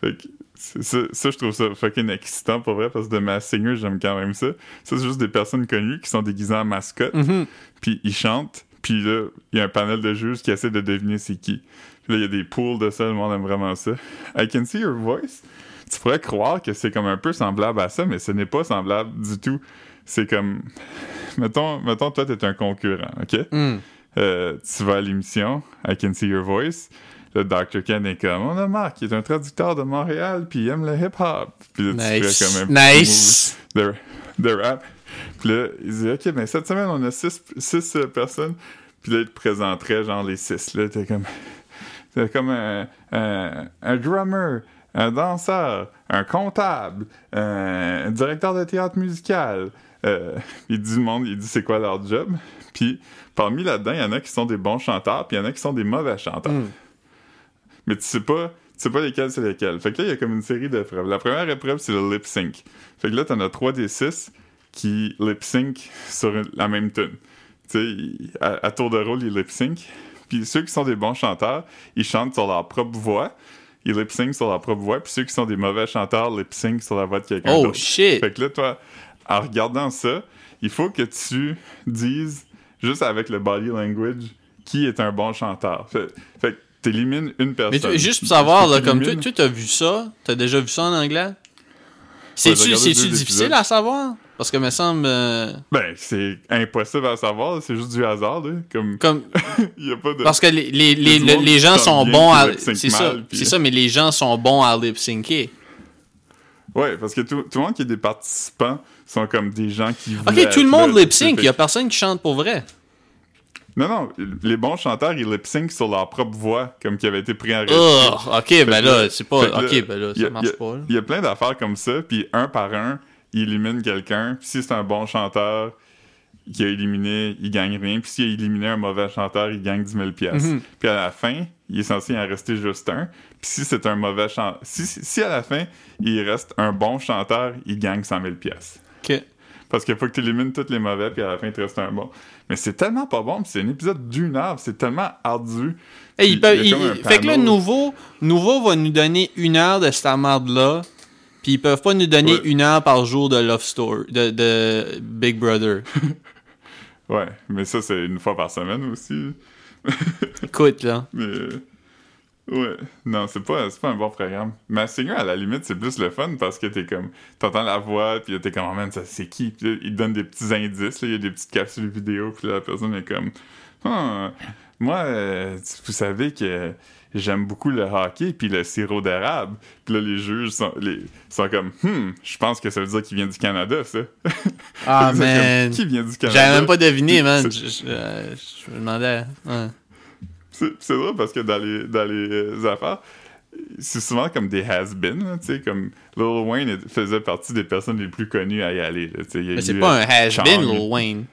Fait que ça, ça, je trouve ça fucking excitant pour vrai parce que The Mass Singer, j'aime quand même ça. Ça, c'est juste des personnes connues qui sont déguisées en mascotte, Mhm. puis ils chantent, puis là, il y a un panel de juges qui essaie de deviner c'est qui. Puis là, il y a des pools de ça, le monde aime vraiment ça. I can see your voice. Tu pourrais croire que c'est comme un peu semblable à ça, mais ce n'est pas semblable du tout. C'est comme. Mettons, mettons, toi, t'es un concurrent, OK? Hmm. Euh, tu vas à l'émission, I Can See Your Voice. Le Dr. Ken est comme, on a Marc, il est un traducteur de Montréal, puis il aime le hip-hop. Puis là, tu fais Nice. Nice. de, de rap. Puis là, il dit, OK, ben cette semaine, on a six, six euh, personnes. Puis là, il te présenterait, genre, les six. Là, t'es comme, t'es comme un, un, un drummer, un danseur, un comptable, un, un directeur de théâtre musical. Euh, il dit le monde, il dit c'est quoi leur job? Puis parmi là-dedans, il y en a qui sont des bons chanteurs, puis il y en a qui sont des mauvais chanteurs. Mm. Mais tu sais pas, tu sais pas lesquels c'est lesquels. Fait que là, il y a comme une série d'épreuves. La première épreuve, c'est le lip sync. Fait que là, t'en as trois des six qui lip sync sur une- la même tune. Tu sais, à, à tour de rôle, ils lip sync. Puis ceux qui sont des bons chanteurs, ils chantent sur leur propre voix. Ils lip sync sur leur propre voix. Puis ceux qui sont des mauvais chanteurs, lip sync sur la voix de quelqu'un Oh d'autre. shit. Fait que là, toi, en regardant ça, il faut que tu dises, juste avec le body language, qui est un bon chanteur. Fait, fait que t'élimines une Mais personne. tu- juste pour savoir, là, Tu comme toi, toi, t'as vu ça? T'as déjà vu ça en anglais? C'est-tu difficile à savoir? Parce que me semble. euh, Ben, c'est impossible à savoir, c'est juste du hasard, là. Comme, comme il <laughs> y a pas de. parce que les, les, les, le- les gens sont bons à c'est ça puis- c'est ça mais les gens sont bons à lip syncer. Ouais, parce que tout, tout le monde qui est des participants sont comme des gens qui. Ok, tout le monde lip tu sync, il y a personne qui chante pour vrai. Non, non, les bons chanteurs, ils lip sync sur leur propre voix, comme qui avait été pris en Oh, ok, ben là, c'est pas. là, Ok, ben là, ça a- marche a- pas. Il y a plein d'affaires comme ça, puis un par un, il élimine quelqu'un. Puis si c'est un bon chanteur qui a éliminé, il gagne rien. Puis s'il a éliminé un mauvais chanteur, il gagne 10 000 pièces. Puis à la fin, il est censé en rester juste un. Puis si c'est un mauvais chanteur... Si, si, si à la fin, il reste un bon chanteur, il gagne 100 000 pièces. Ok. Parce qu'il faut que tu élimines tous les mauvais, puis à la fin, il te reste un bon. Mais c'est tellement pas bon, puis c'est un épisode d'une heure, c'est tellement ardu. Puis il peut- fait que là. Nouveau, Nouveau va nous donner une heure de cette merde-là. Puis ils peuvent pas nous donner Ouais. une heure par jour de Love Story, de, de Big Brother. <laughs> Ouais, mais ça, c'est une fois par semaine aussi. <laughs> Écoute, là. Mais euh, ouais, non, c'est pas, c'est pas un bon programme. Mais Singer, à la limite, c'est plus le fun parce que t'es comme, t'entends la voix, puis t'es comme, oh man, ça c'est qui? Puis là, il te donne des petits indices, là, il y a des petites capsules vidéo, puis là, la personne est comme, Ah, moi, euh, vous savez que j'aime beaucoup le hockey puis le sirop d'érable. Puis là, les juges sont, les, sont comme, hmm, je pense que ça veut dire qu'il vient du Canada, ça. Ah, <laughs> comme, man. Qui vient du Canada? J'avais même pas deviné, man. C'est- Je, je- euh, je me demandais. C'est drôle parce que dans les, dans les euh, affaires, c'est souvent comme des has-been, tu sais, comme Lil Wayne faisait partie des personnes les plus connues à y aller. là, y Mais c'est pas euh, un has-been. Lil Wayne.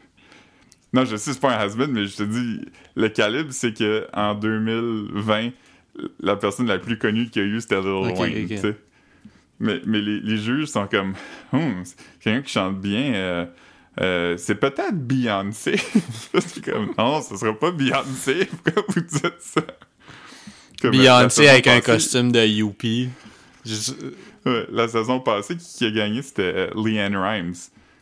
Non, je sais, c'est pas un has-been, mais je te dis, le calibre, c'est que en 2020, la personne la plus connue qu'il y a eu, c'était Lil Wayne, ok. tu sais. Mais, mais les, les juges sont comme, Hum, quelqu'un qui chante bien, euh, euh, c'est peut-être Beyoncé. <laughs> comme, non, ce sera pas Beyoncé. <laughs> Pourquoi vous dites ça? Comme, euh, Beyoncé avec un costume de Youpi. Je- Ouais, la saison passée, qui, a gagné, c'était euh, Leanne Rimes.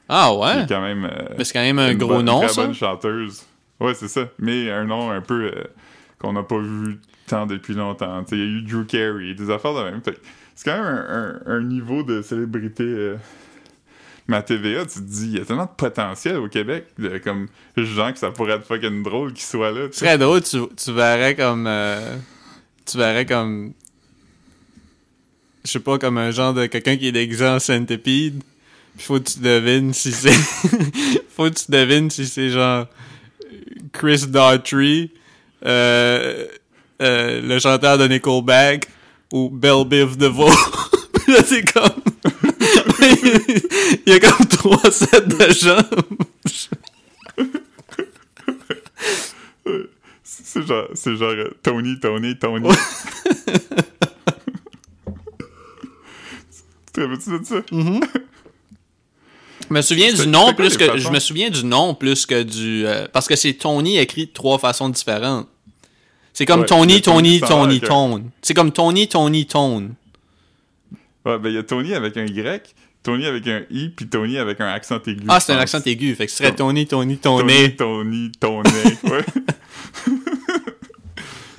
Ah ouais? est quand même. euh, Mais c'est quand même un gros bonne- nom, très ça? bonne chanteuse. Ouais, c'est ça. Mais un nom un peu euh, qu'on n'a pas vu tant depuis longtemps. Il y a eu Drew Carey, des affaires de même. C'est quand même un, un- un niveau de célébrité. Mais à TVA, tu te dis, il y a tellement de potentiel au Québec, de, comme gens que ça pourrait être fucking drôle qu'ils soient là. serait drôle, tu, tu verrais comme. euh, tu verrais comme. Je sais pas, comme un genre de quelqu'un qui est déguisé en centipede. Faut que tu devines si c'est. <laughs> faut que tu devines si c'est genre. Chris Daughtry, euh, euh, le chanteur de Nickelback, ou Belle Biv DeVoe. <laughs> Là, c'est comme. Il y a comme trois sets de jambes. C'est genre, c'est genre Tony, Tony, Tony. tu te rappelles-tu de ça? Je me souviens du nom plus que je me souviens du nom plus que du euh, parce que c'est Tony écrit de trois façons différentes. C'est comme Ouais, Tony, Tony Tony, Tony, Tone. C'est comme Tony, Tony, Tone. Ouais, ben il y a Tony avec un Y, Tony avec un I, puis Tony avec un accent aigu. Ah, c'est un accent aigu, fait que ce serait Tony, Tony, Tony, Tony. Tony, Tony, ouais. <laughs>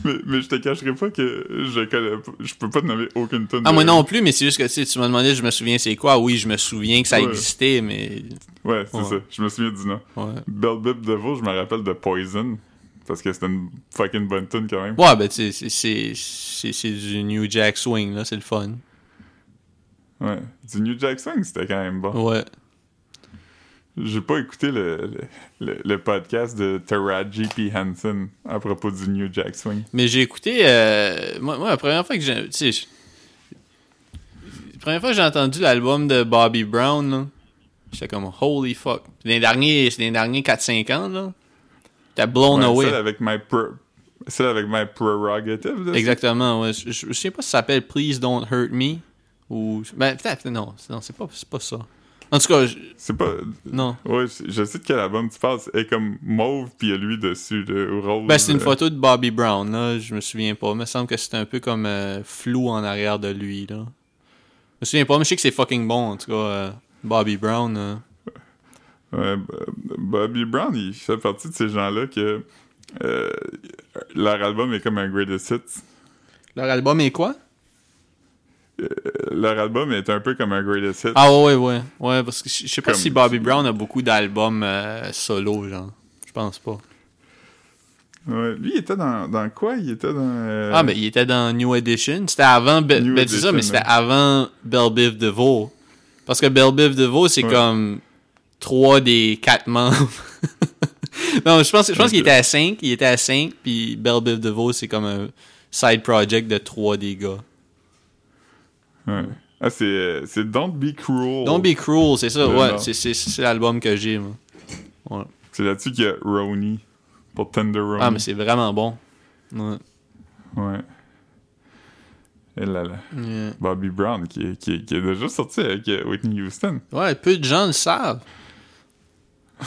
mais, mais je te cacherai pas que je connais pas, je peux pas te nommer aucune tonne. Ah, moi non plus, mais c'est juste que tu sais, tu m'as demandé, je me souviens c'est quoi. Oui, je me souviens que ça Ouais. existait, mais Ouais, c'est Ouais. ça, je me souviens du nom. ouais. Belle Bip Devil, je me rappelle de Poison, parce que c'était une fucking bonne tune quand même. Ouais, ben tu sais, c'est- c'est c'est c'est du New Jack Swing là, c'est le fun. Ouais. Du New Jack Swing, c'était quand même bon. Ouais. J'ai pas écouté le, le, podcast de Taraji P. Hansen à propos du New Jack Swing. Mais j'ai écouté. euh, moi, moi, la première fois que j'ai. Tu sais. je- La première fois que j'ai entendu l'album de Bobby Brown, là, j'étais comme holy fuck. C'est les derniers, les derniers 4-5 ans, là. T'as blown Ouais, away. Celle avec My, Pro- celle avec my Prerogative. là, Exactement, ouais. Je, je- je sais pas si ça s'appelle Please Don't Hurt Me. Ou. Ben, peut-être, non. Non, c'est pas, pas ça. En tout cas, je- C'est pas. non. Ouais, je je sais de quel album tu parles. Elle est comme mauve, puis il y a lui dessus, le rose. Ben, c'est une euh, photo de Bobby Brown, là. Je me souviens pas. Il me semble que c'était un peu comme euh, flou en arrière de lui, là. Je me souviens pas, mais je sais que c'est fucking bon, en tout cas. euh, Bobby Brown. euh. ouais, Bobby Brown, il fait partie de ces gens-là que. leur album est comme un greatest hits. Leur album est quoi? Euh, leur album est un peu comme un greatest hit. Ah ouais, ouais, ouais, parce que je sais pas Comme- si Bobby Brown a beaucoup d'albums euh, solo, genre. Je pense pas. Ouais, lui, il était dans, dans quoi? Il était dans. euh, Ah, mais il était dans New Edition. C'était avant. Be- New ben, ça, mais c'était avant Belle Biv DeVoe. Parce que Belle Biv DeVoe, c'est Ouais. comme trois des quatre membres. <laughs> non, je pense, je pense qu'il était à 5. Il était à 5, puis Belle Biv DeVoe, c'est comme un side project de trois des gars. Ouais. Ah, c'est, c'est Don't Be Cruel. Don't Be Cruel, c'est ça, ouais. C'est, l'album que j'ai, moi. Ouais. C'est là-dessus qu'il y a Ronnie. Pour Tender Ronnie. Ah, mais c'est vraiment bon. Ouais. Ouais. Et là là. Yeah. Bobby Brown, qui est, qui est, qui est déjà sorti avec euh, Whitney Houston. Ouais, peu de gens le savent. <laughs>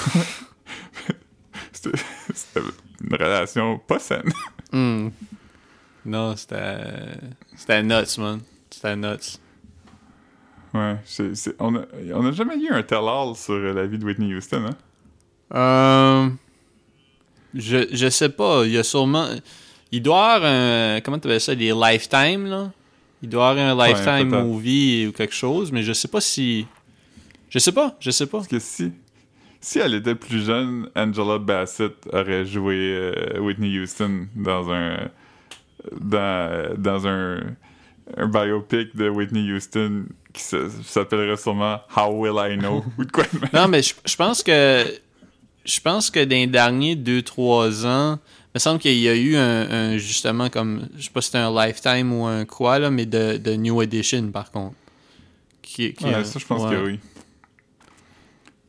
C'était une relation pas saine. Hmm. Non, c'était. C'était nuts, man. C'était nuts. Ouais. c'est- c'est- on, a, on a jamais eu un tell-all sur euh, la vie de Whitney Houston, hein? Euh, je, je sais pas. Il y a sûrement. Il doit avoir un. Comment tu appelles ça Des Lifetime, là? Il doit avoir un Lifetime movie ou quelque chose, mais je sais pas si. Je sais pas, je sais pas. Parce que si, si elle était plus jeune, Angela Bassett aurait joué euh, Whitney Houston dans un dans, dans un, un biopic de Whitney Houston qui s'appellerait sûrement How Will I Know ou de quoi. Non, mais je, je pense que. Je pense que dans les derniers 2-3 ans, il me semble qu'il y a eu un, un, justement comme. Je sais pas si c'était un Lifetime ou un quoi, là, mais de, de New Edition par contre. Qui, qui Ouais, a- ça, je pense ouais. que oui.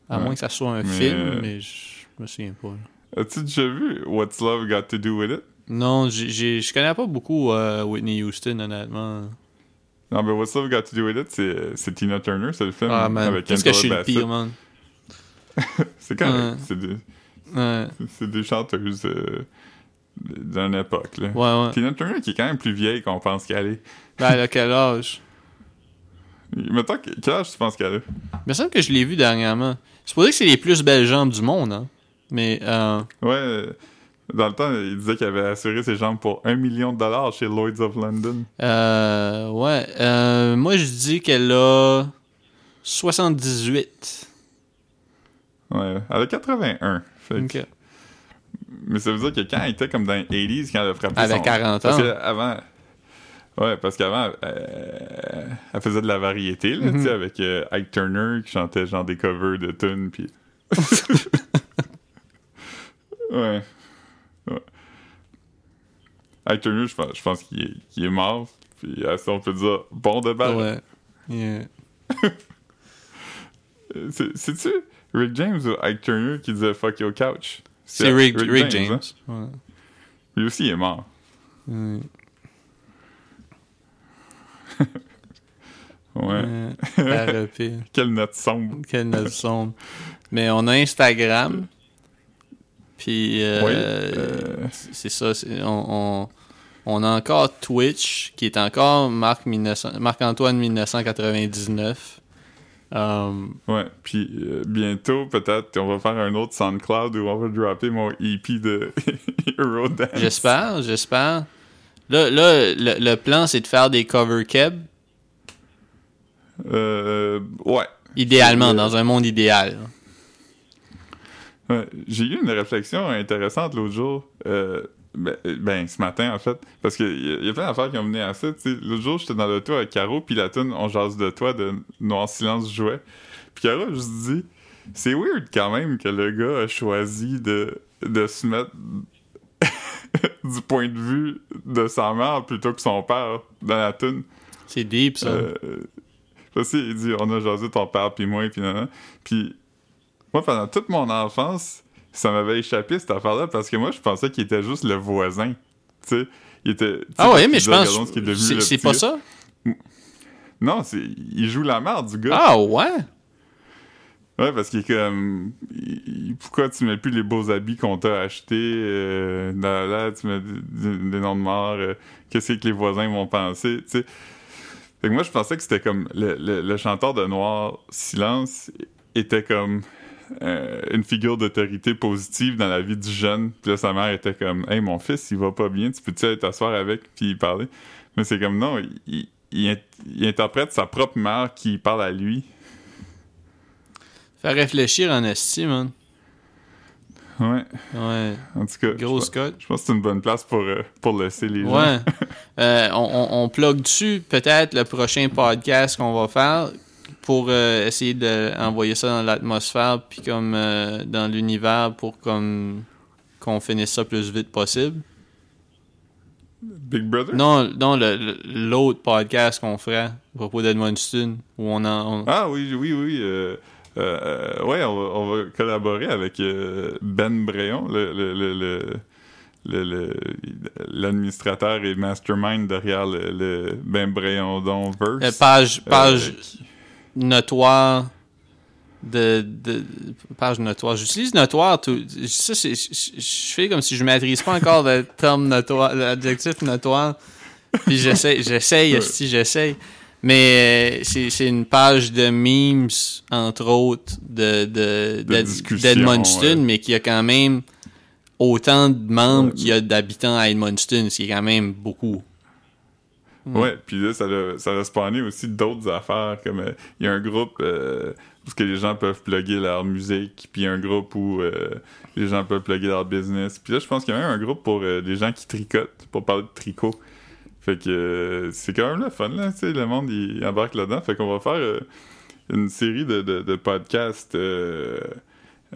À Ouais. moins que ça soit un Mais, film, euh, mais je me souviens pas. As-tu déjà vu What's Love Got to Do With It? Non, j'ai- je connais pas beaucoup euh, Whitney Houston, honnêtement. Non, mais What's Love Got to Do With It, c'est, Tina Turner, c'est le film Ah, man, avec qu'est-ce que je suis Angela le Bassett. pire, man? <laughs> C'est correct. Ouais. C'est, des, c'est des chanteuses euh, d'une époque, là. ouais, ouais. Tina Turner qui est quand même plus vieille qu'on pense qu'elle est. Ben, elle a quel âge? <laughs> Mettons, que- quel âge tu penses qu'elle a? Il me semble que je l'ai vu dernièrement. C'est pour dire que c'est les plus belles jambes du monde, hein. Mais, euh, Ouais, dans le temps, il disait qu'il avait assuré ses jambes pour un million de dollars chez Lloyds of London. euh, ouais. Euh, moi, je dis qu'elle a 78. Ouais, elle a 81. Fait que-. Mais ça veut dire que quand elle était comme dans les 80s, quand elle a frappé Elle avait son... 40 Parce ans. qu'avant... Ouais, parce qu'avant, euh, elle faisait de la variété, là, tu sais, avec euh, Ike Turner qui chantait genre des covers de tunes, puis... <laughs> ouais. Ike Turner, je pense, je pense qu'il est, mort, puis à ça, on peut dire bon débat. Ouais. Yeah. Euh, c'est- C'est-tu Rick James ou Ike Turner qui disait fuck your couch? C'est Rick, Rick, hein? James. Ouais. Lui aussi, il est mort. Ouais. <laughs> Quelle note sombre. Quelle note sombre. Mais on a Instagram. Puis, euh, Oui, euh, c'est ça. On, on, on a encore Twitch, qui est encore Marc 1900 Marc-Antoine 1999. Um, Ouais, puis euh, bientôt, peut-être, on va faire un autre SoundCloud où on va dropper mon EP de <laughs> Hero Dance. j'espère, j'espère. Là, là le, le plan, c'est de faire des cover keb. Euh, ouais. Idéalement, Euh, dans un monde idéal. Ouais, J'ai eu une réflexion intéressante l'autre jour. euh, ben, euh, ben, ce matin, en fait. Parce qu'il y, a- y a plein d'affaires qui ont mené à ça. L'autre jour, j'étais dans l'auto avec Caro, puis la tune On jase de toi de Noir Silence jouait. Puis Caro juste dit C'est weird quand même que le gars a choisi de, de se mettre <laughs> du point de vue de sa mère plutôt que son père dans la tune. C'est deep, ça. Euh, parce qu'il dit on a jasé ton père puis moi puis nan, puis moi pendant toute mon enfance ça m'avait échappé cette affaire là parce que moi je pensais qu'il était juste le voisin tu sais il était ah ouais, mais je pense. ce C'est pas ça? non c'est il joue la merde du gars Ah ouais? ouais parce qu'il est comme il- pourquoi tu mets plus les beaux habits qu'on t'a achetés euh, là, là tu mets des, des noms de mort euh, qu'est-ce que les voisins vont penser tu sais fait que moi, je pensais que c'était comme le, le- le chanteur de Noir Silence était comme euh, une figure d'autorité positive dans la vie du jeune. Puis là, sa mère était comme Hey, mon fils, il va pas bien, tu peux-tu aller t'asseoir avec puis parler? Mais c'est comme non, il, il- il, int- il interprète sa propre mère qui parle à lui. Fait réfléchir en estime, man. Ouais, Ouais. en tout cas. Gros je, Scott. je pense que c'est une bonne place pour, euh, pour laisser les gens. Ouais. <laughs> Euh, on, on, on plug dessus peut-être le prochain podcast qu'on va faire pour euh, essayer d'envoyer ça dans l'atmosphère puis comme euh, dans l'univers pour comme qu'on finisse ça plus vite possible. Big Brother? Non, non l'autre podcast qu'on ferait à propos d'Edmundston où on en on- Ah oui, oui, oui. euh, euh, ouais, on va, on va collaborer avec euh, Ben Bréon, le, le, le, l'administrateur et mastermind derrière le, Ben Bréon Don Verse. page page qui- notoire de, de page notoire. J'utilise notoire tout. Ça, je, je fais comme si je maîtrise pas encore le terme notoire, l'adjectif notoire. Puis j'essaie, j'essaye, esti, j'essaye. Mais euh, c'est, une page de memes, entre autres, de, de, De d'Edmundston, ouais. mais qui a quand même autant de membres Ouais. qu'il y a d'habitants à Edmundston, ce qui est quand même beaucoup. Ouais, puis là, ça a, ça aussi d'autres affaires, comme euh, il y a un groupe euh, où ce que les gens peuvent plugger leur musique, puis un groupe où euh, les gens peuvent plugger leur business. Puis là, je pense qu'il y a même un groupe pour euh, les gens qui tricotent, pour parler de tricot. Fait que euh, c'est quand même le fun, là, tu sais, le monde, il embarque là-dedans. Fait qu'on va faire euh, une série de, de, podcasts... euh,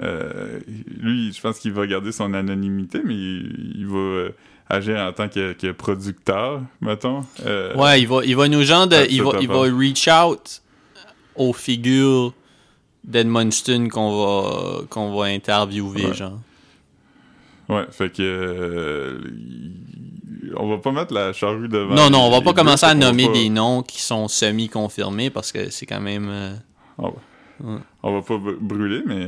euh, lui, je pense qu'il va garder son anonymité, mais il, il va euh, agir en tant que, que producteur, mettons. Euh, Ouais, il va, il va nous genre de, Ah, il va, il va reach out aux figures d'Edmundston qu'on va, qu'on va interviewer, Ouais. genre. Ouais, fait que. euh, on va pas mettre la charrue devant. non, non, on va pas commencer à nommer pas- des noms qui sont semi-confirmés parce que c'est quand même. euh, On va, Ouais. on va pas br- brûler, mais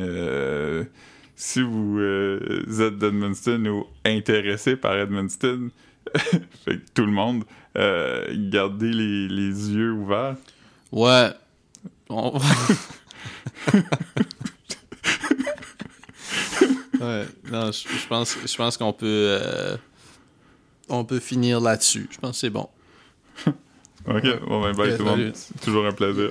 si vous euh, êtes d'Edmundston ou intéressé par Edmundston, <laughs> fait que tout le monde, euh, gardez les, les yeux ouverts. Ouais. On- <laughs> ouais, non, je, pense, je pense qu'on peut, euh, on peut finir là-dessus. Je pense que c'est bon. Ok, bon ben bye tout le monde. toujours un plaisir.